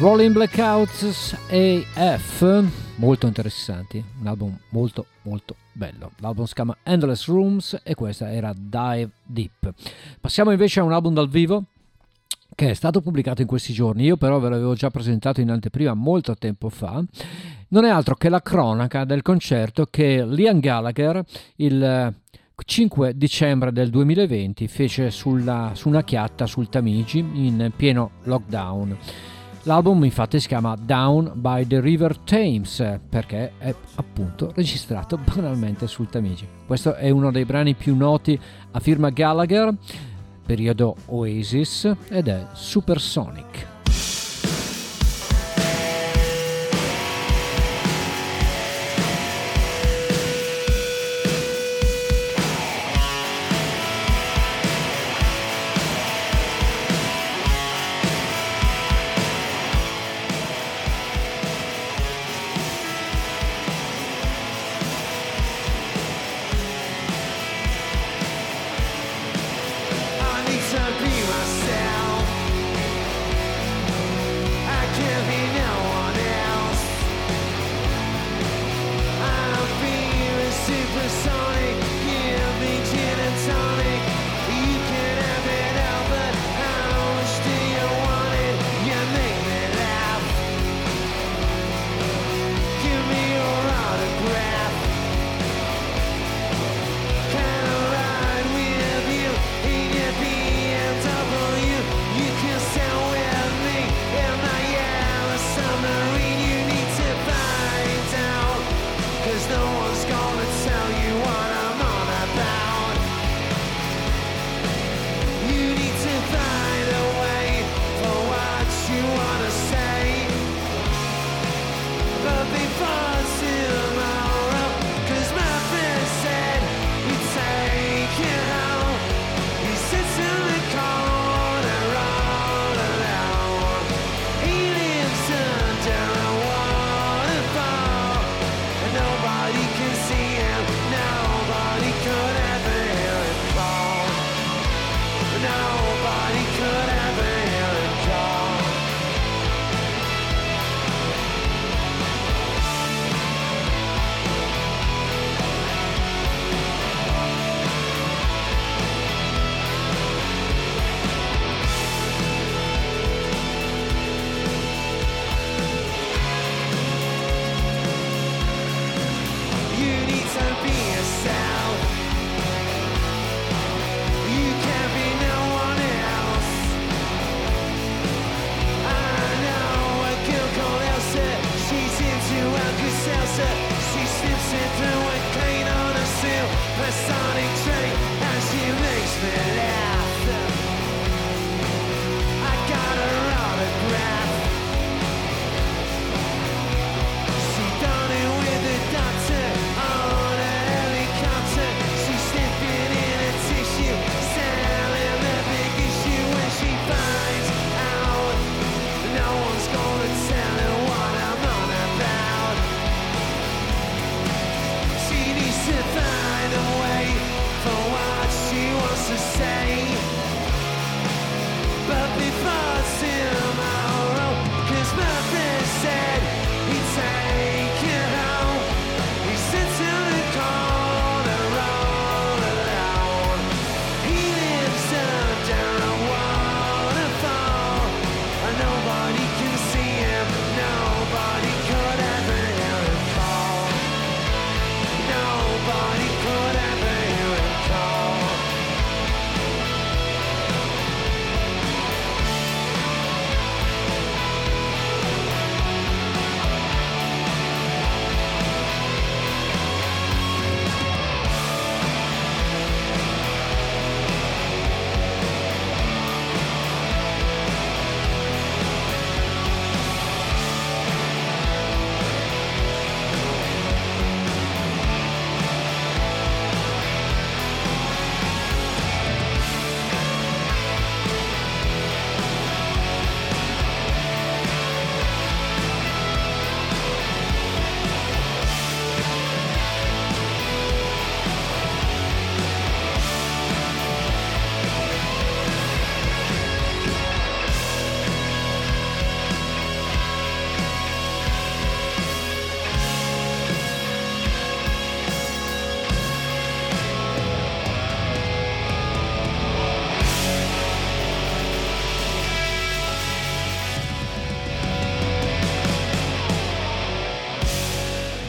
Rolling Blackouts AF, molto interessanti, un album molto molto bello. L'album si chiama Endless Rooms e questa era Dive Deep. Passiamo invece a un album dal vivo che è stato pubblicato in questi giorni, io però ve l'avevo già presentato in anteprima molto tempo fa. Non è altro che la cronaca del concerto che Liam Gallagher il 5 dicembre del 2020 fece sulla, su una chiatta sul Tamigi in pieno lockdown. L'album infatti si chiama Down by the River Thames perché è appunto registrato [LAUGHS] banalmente sul Tamigi. Questo è uno dei brani più noti a firma Gallagher, periodo Oasis, ed è Supersonic.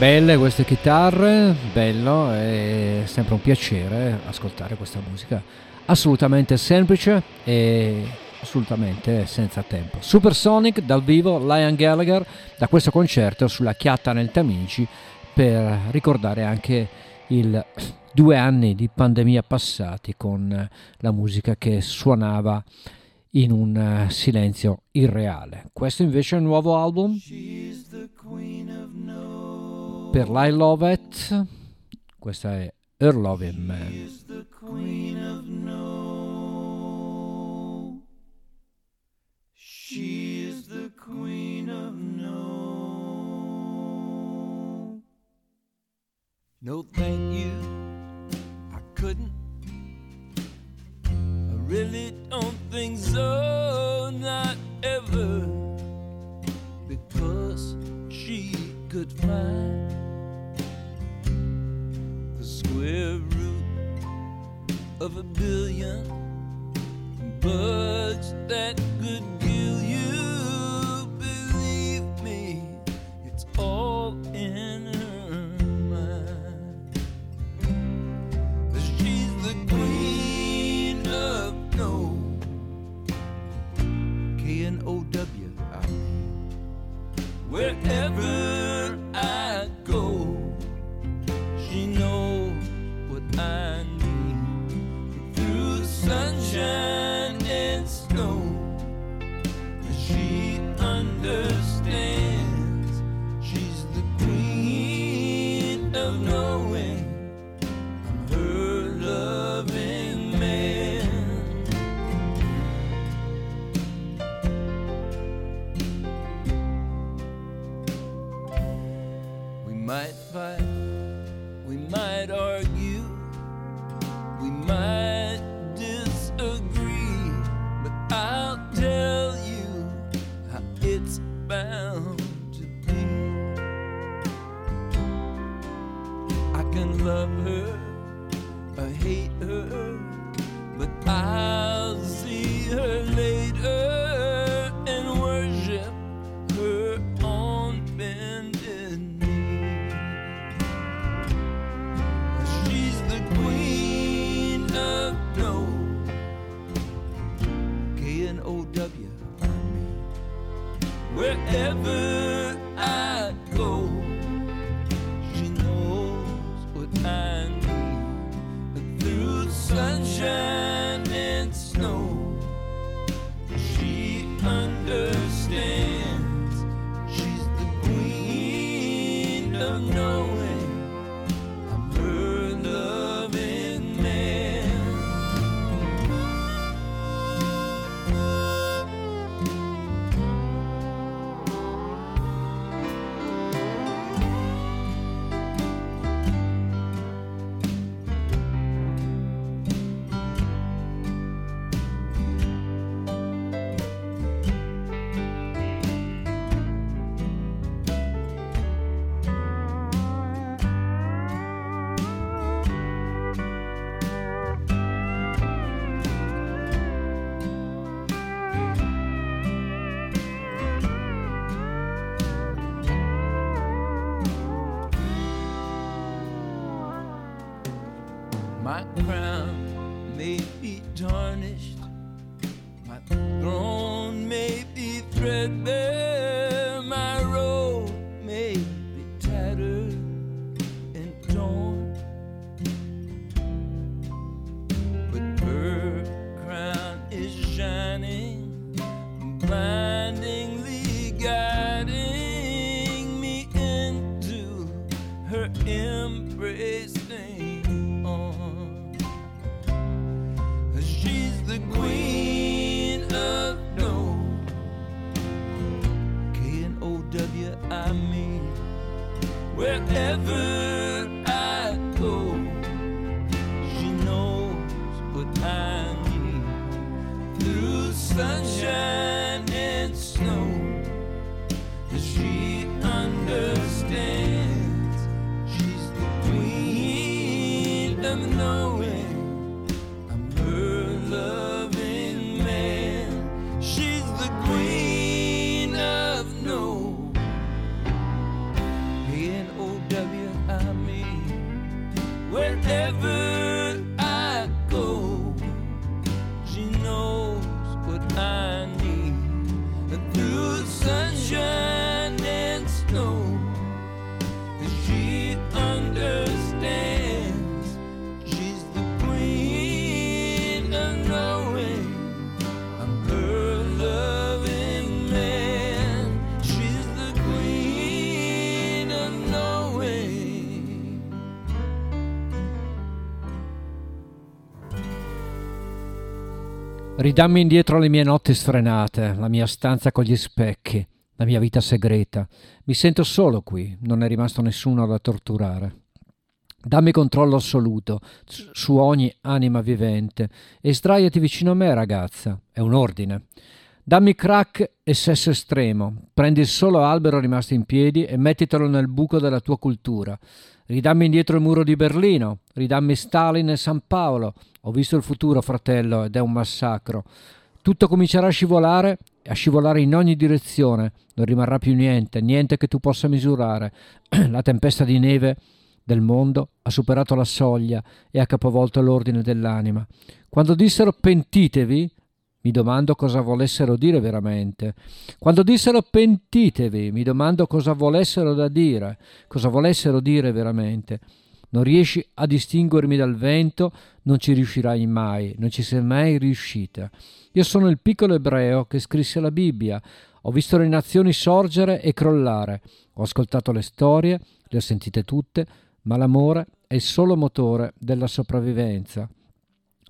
Belle queste chitarre, bello, è sempre un piacere ascoltare questa musica assolutamente semplice e assolutamente senza tempo. Supersonic dal vivo, Lion Gallagher, da questo concerto sulla Chiatta nel Tamigi per ricordare anche il due anni di pandemia passati con la musica che suonava in un silenzio irreale. Questo invece è il nuovo album per Love It. Questa è Her Loving Man. She is the queen of no. No, thank you. I couldn't. I really don't think so. Not ever. Because she could find square root of a billion bugs that could My crown may be tarnished, my throne may be threadbare, Ridammi indietro le mie notti sfrenate, la mia stanza con gli specchi, la mia vita segreta. Mi sento solo qui, non è rimasto nessuno da torturare. Dammi controllo assoluto su ogni anima vivente e sdraiati vicino a me, ragazza. È un ordine. Dammi crack e sesso estremo. Prendi il solo albero rimasto in piedi e mettitelo nel buco della tua cultura. Ridammi indietro il muro di Berlino. Ridammi Stalin e San Paolo. Ho visto il futuro, fratello, ed è un massacro. Tutto comincerà a scivolare, a scivolare in ogni direzione. Non rimarrà più niente, niente che tu possa misurare. [CLEARS THROAT] La tempesta di neve del mondo ha superato la soglia e ha capovolto l'ordine dell'anima. Quando dissero pentitevi, mi domando cosa volessero dire veramente. Quando dissero pentitevi, mi domando cosa volessero da dire, cosa volessero dire veramente. Non riesci a distinguermi dal vento, non ci riuscirai mai, non ci sei mai riuscita. Io sono il piccolo ebreo che scrisse la Bibbia. Ho visto le nazioni sorgere e crollare. Ho ascoltato le storie, le ho sentite tutte, ma l'amore è il solo motore della sopravvivenza.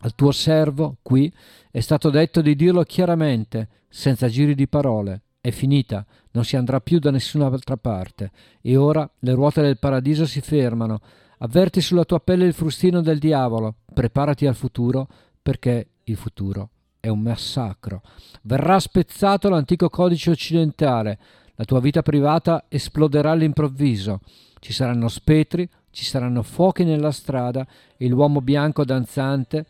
Al tuo servo, qui, è stato detto di dirlo chiaramente, senza giri di parole. È finita, non si andrà più da nessun'altra parte. E ora le ruote del paradiso si fermano. Avverti sulla tua pelle il frustino del diavolo. Preparati al futuro, perché il futuro è un massacro. Verrà spezzato l'antico codice occidentale. La tua vita privata esploderà all'improvviso. Ci saranno spettri, ci saranno fuochi nella strada e l'uomo bianco danzante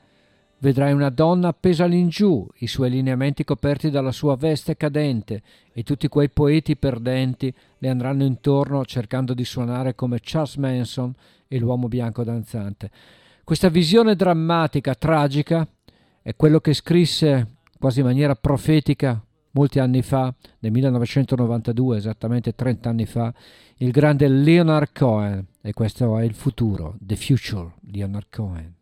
Vedrai una donna appesa all'ingiù, i suoi lineamenti coperti dalla sua veste cadente, e tutti quei poeti perdenti le andranno intorno cercando di suonare come Charles Manson e l'uomo bianco danzante. Questa visione drammatica, tragica, è quello che scrisse quasi in maniera profetica molti anni fa, nel 1992, esattamente 30 anni fa, il grande Leonard Cohen. E questo è il futuro, The Future, Leonard Cohen.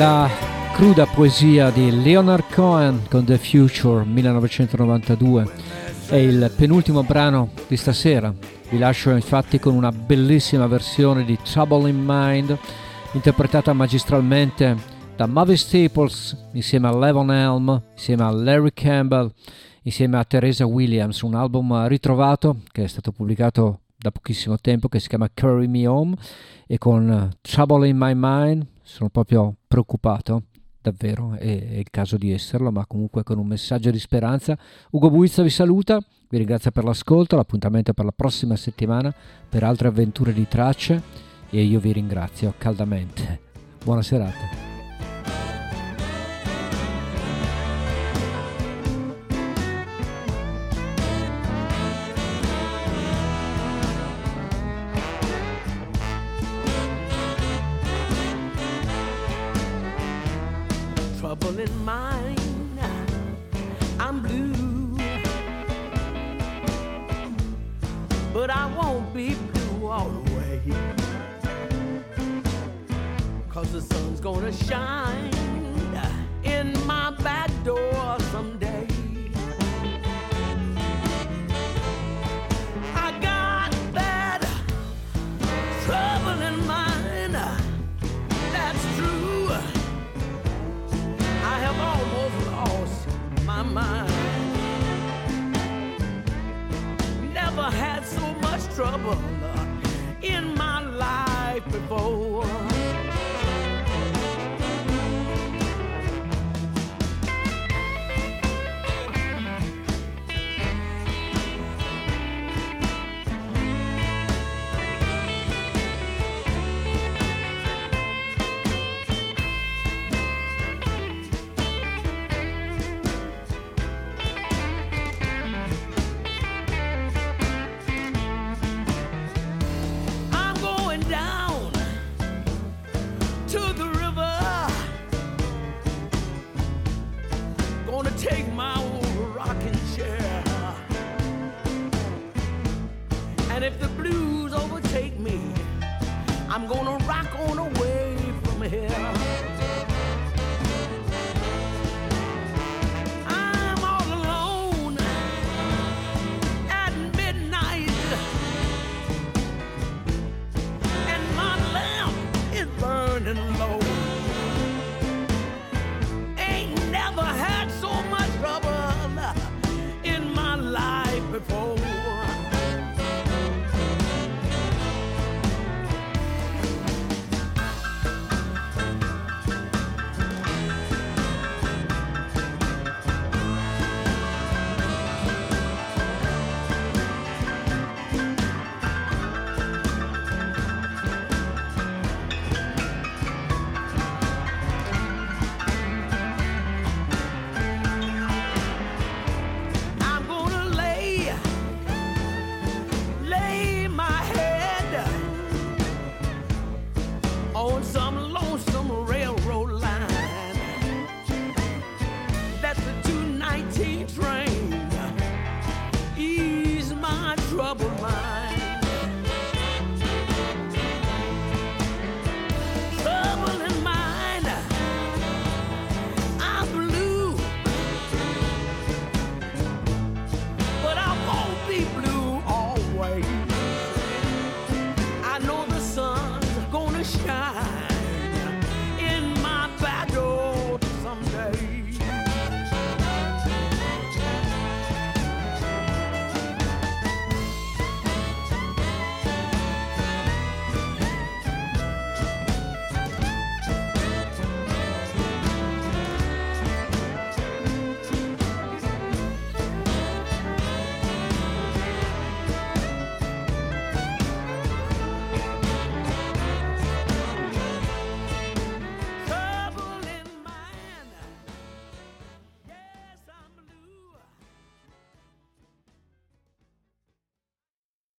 la cruda poesia di Leonard Cohen con The Future 1992 è il penultimo brano di stasera. Vi lascio infatti con una bellissima versione di Trouble in Mind interpretata magistralmente da Mavis Staples insieme a Levon Helm, insieme a Larry Campbell, insieme a Teresa Williams, un album ritrovato che è stato pubblicato da pochissimo tempo che si chiama Curry Me Home e con Trouble in My Mind sono proprio preoccupato davvero è, il caso di esserlo, ma comunque con un messaggio di speranza. Ugo Buizza vi saluta, vi ringrazio per l'ascolto, l'appuntamento per la prossima settimana per altre avventure di tracce e io vi ringrazio caldamente. Buona serata. be blue all the way. Cause the sun's gonna shine.